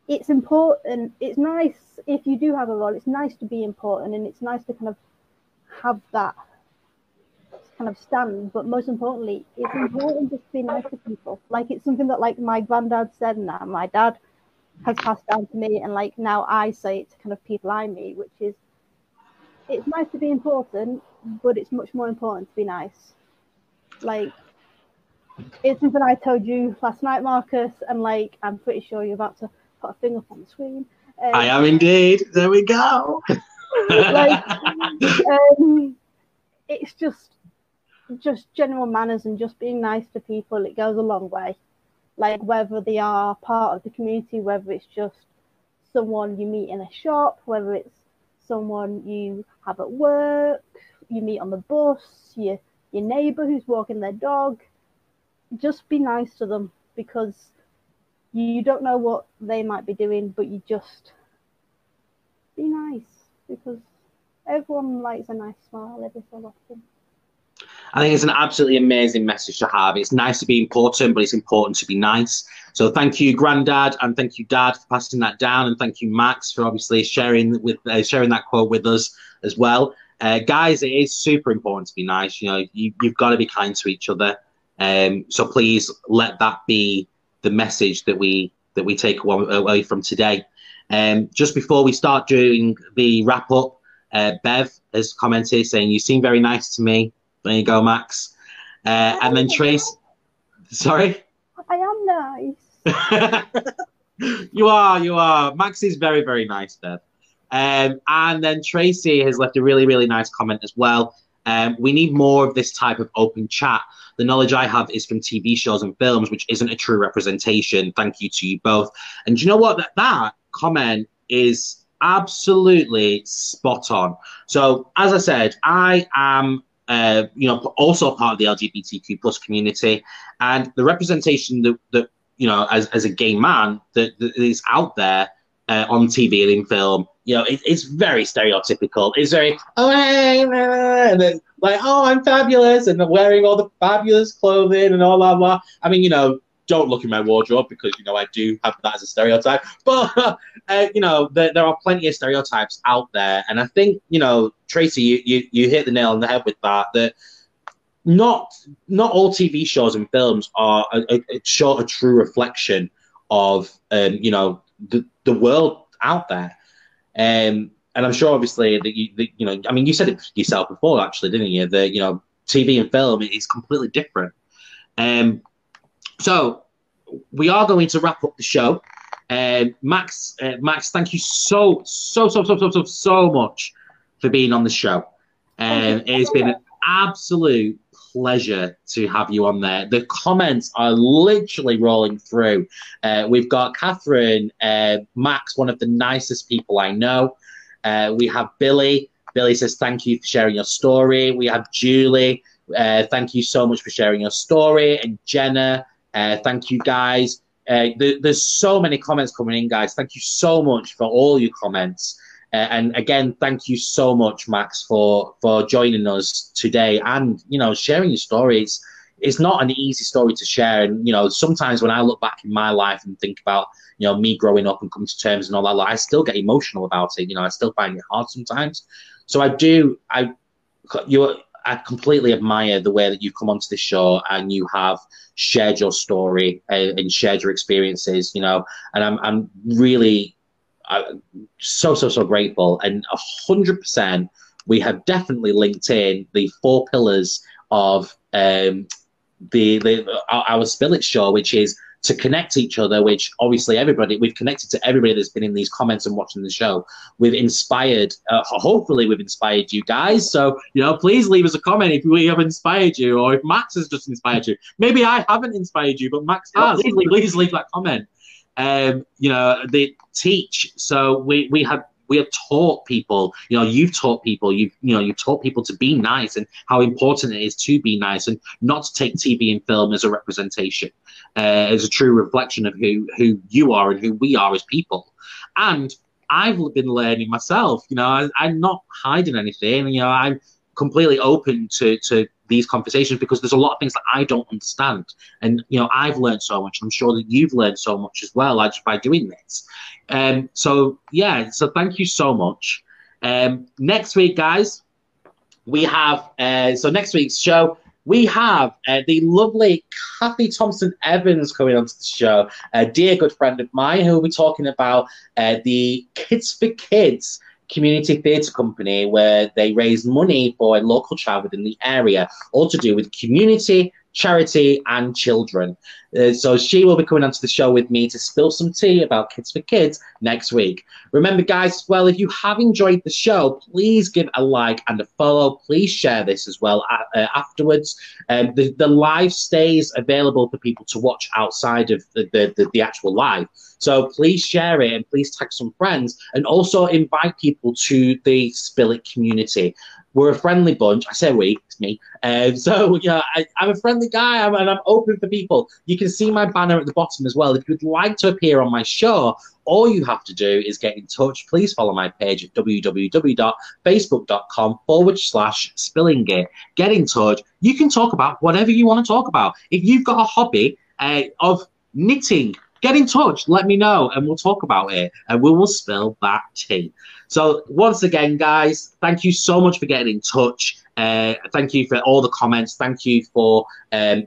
[SPEAKER 2] it's important. It's nice if you do have a role. It's nice to be important, and it's nice to kind of have that kind of stand. But most importantly, it's important just to be nice to people. Like it's something that like my granddad said and my dad has passed down to me and like now I say it to kind of people I meet, which is it's nice to be important, but it's much more important to be nice. Like it's something I told you last night, Marcus, and like I'm pretty sure you're about to put a thing up on the screen.
[SPEAKER 1] Um, I am indeed. There we go.
[SPEAKER 2] like um, it's just just general manners and just being nice to people, it goes a long way. Like whether they are part of the community, whether it's just someone you meet in a shop, whether it's someone you have at work, you meet on the bus, your your neighbor who's walking their dog, just be nice to them because you don't know what they might be doing, but you just be nice because everyone likes a nice smile every so often.
[SPEAKER 1] I think it's an absolutely amazing message to have. It's nice to be important, but it's important to be nice. So thank you, Grandad, and thank you, Dad, for passing that down, and thank you, Max, for obviously sharing with uh, sharing that quote with us as well. Uh, guys, it is super important to be nice. You know, you, have got to be kind to each other. Um, so please let that be the message that we that we take away from today. Um, just before we start doing the wrap up, uh, Bev has commented saying, "You seem very nice to me." There you go, Max. Uh, and then Trace. Sorry?
[SPEAKER 2] I am
[SPEAKER 1] nice. you are, you are. Max is very, very nice, Deb. Um, and then Tracy has left a really, really nice comment as well. Um, we need more of this type of open chat. The knowledge I have is from TV shows and films, which isn't a true representation. Thank you to you both. And you know what? That, that comment is absolutely spot on. So, as I said, I am uh, you know, also part of the LGBTQ plus community, and the representation that, that you know, as, as a gay man that, that is out there uh, on TV and in film, you know, it, it's very stereotypical. It's very, oh, hey, and then like, oh, I'm fabulous, and I'm wearing all the fabulous clothing and all blah blah. I mean, you know, don't look in my wardrobe because you know I do have that as a stereotype. But uh, you know, there, there, are plenty of stereotypes out there, and I think you know, Tracy, you, you you hit the nail on the head with that. That not not all TV shows and films are a, a, a show a true reflection of um, you know the the world out there. Um, and I'm sure, obviously, that you, that, you know, I mean, you said it yourself before, actually, didn't you? That you know, TV and film is completely different. Um, so we are going to wrap up the show. Um, Max, uh, Max, thank you so, so, so, so, so, so, so much for being on the show. Um, it's been an absolute pleasure to have you on there. The comments are literally rolling through. Uh, we've got Catherine, uh, Max, one of the nicest people I know. Uh, we have Billy. Billy says, Thank you for sharing your story. We have Julie. Uh, thank you so much for sharing your story. And Jenna, uh, thank you guys. Uh, there's so many comments coming in, guys. Thank you so much for all your comments. Uh, and again, thank you so much, Max, for for joining us today and you know sharing your stories. It's not an easy story to share, and you know sometimes when I look back in my life and think about you know me growing up and coming to terms and all that, like, I still get emotional about it. You know, I still find it hard sometimes. So I do. I you I completely admire the way that you've come onto the show and you have shared your story and, and shared your experiences. You know, and I'm I'm really I'm so so so grateful and a hundred percent. We have definitely linked in the four pillars of um, the the our, our show, which is to connect each other, which obviously everybody, we've connected to everybody that's been in these comments and watching the show. We've inspired, uh, hopefully, we've inspired you guys. So, you know, please leave us a comment if we have inspired you or if Max has just inspired you. Maybe I haven't inspired you, but Max has. please, please leave that comment. Um, you know, they teach. So we, we have we have taught people you know you've taught people you've you know you've taught people to be nice and how important it is to be nice and not to take tv and film as a representation uh, as a true reflection of who who you are and who we are as people and i've been learning myself you know I, i'm not hiding anything you know i'm completely open to to these conversations because there's a lot of things that I don't understand. And you know, I've learned so much. I'm sure that you've learned so much as well, just by doing this. Um, so yeah, so thank you so much. Um, next week, guys, we have uh, so next week's show we have uh, the lovely Kathy Thompson Evans coming onto the show, a dear good friend of mine who will be talking about uh, the Kids for Kids community theatre company where they raise money for a local child within the area, all to do with community charity, and children. Uh, so she will be coming onto the show with me to spill some tea about Kids for Kids next week. Remember, guys, well, if you have enjoyed the show, please give a like and a follow. Please share this as well uh, afterwards. Um, the, the live stays available for people to watch outside of the, the, the, the actual live. So please share it and please tag some friends and also invite people to the Spill It community. We're a friendly bunch. I say we, it's me. Um, so yeah, I, am a friendly guy I'm, and I'm open for people. You can see my banner at the bottom as well. If you'd like to appear on my show, all you have to do is get in touch. Please follow my page at www.facebook.com forward slash spilling it. Get in touch. You can talk about whatever you want to talk about. If you've got a hobby uh, of knitting, get in touch. Let me know and we'll talk about it and we will spill that tea. So once again, guys, thank you so much for getting in touch. Uh, thank you for all the comments. Thank you for um,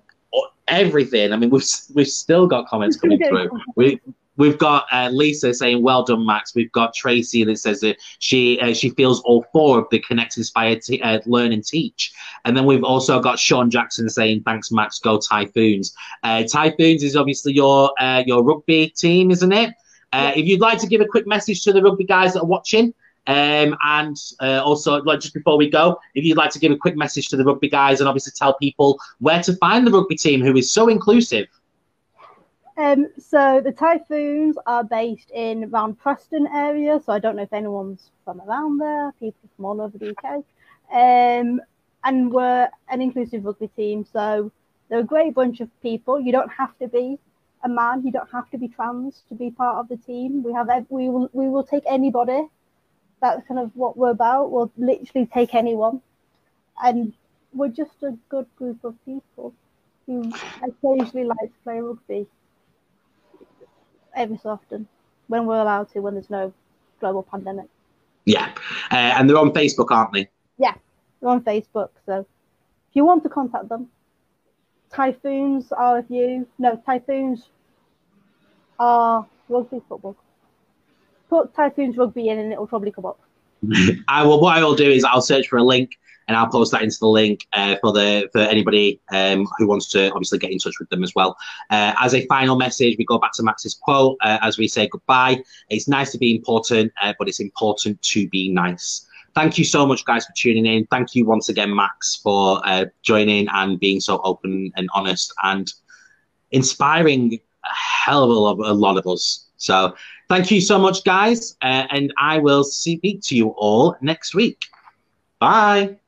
[SPEAKER 1] everything. I mean, we've we've still got comments coming through. We We've got uh, Lisa saying, "Well done, Max." We've got Tracy that says that she uh, she feels all four of the Connect, Inspire, t- uh, Learn, and Teach. And then we've also got Sean Jackson saying, "Thanks, Max. Go Typhoons." Uh, Typhoons is obviously your uh, your rugby team, isn't it? Uh, if you'd like to give a quick message to the rugby guys that are watching, Um, and uh, also, like just before we go, if you'd like to give a quick message to the rugby guys and obviously tell people where to find the rugby team, who is so inclusive.
[SPEAKER 2] Um, so the Typhoons are based in around Preston area. So I don't know if anyone's from around there. People from all over the UK. Um, and we're an inclusive rugby team. So they're a great bunch of people. You don't have to be a man. You don't have to be trans to be part of the team. We have we will we will take anybody. That's kind of what we're about. We'll literally take anyone, and we're just a good group of people who occasionally like to play rugby every so often when we're allowed to, when there's no global pandemic.
[SPEAKER 1] Yeah, uh, and they're on Facebook, aren't they?
[SPEAKER 2] Yeah, they're on Facebook. So if you want to contact them, Typhoons are a you. No, Typhoons are rugby football. Put Typhoons rugby in, and it'll probably come up.
[SPEAKER 1] I will. What I will do is I'll search for a link and I'll post that into the link uh, for the for anybody um, who wants to obviously get in touch with them as well. Uh, as a final message, we go back to Max's quote uh, as we say goodbye. It's nice to be important, uh, but it's important to be nice. Thank you so much, guys, for tuning in. Thank you once again, Max, for uh, joining and being so open and honest and inspiring a hell of a lot, of us. So, thank you so much, guys, uh, and I will speak to you all next week. Bye.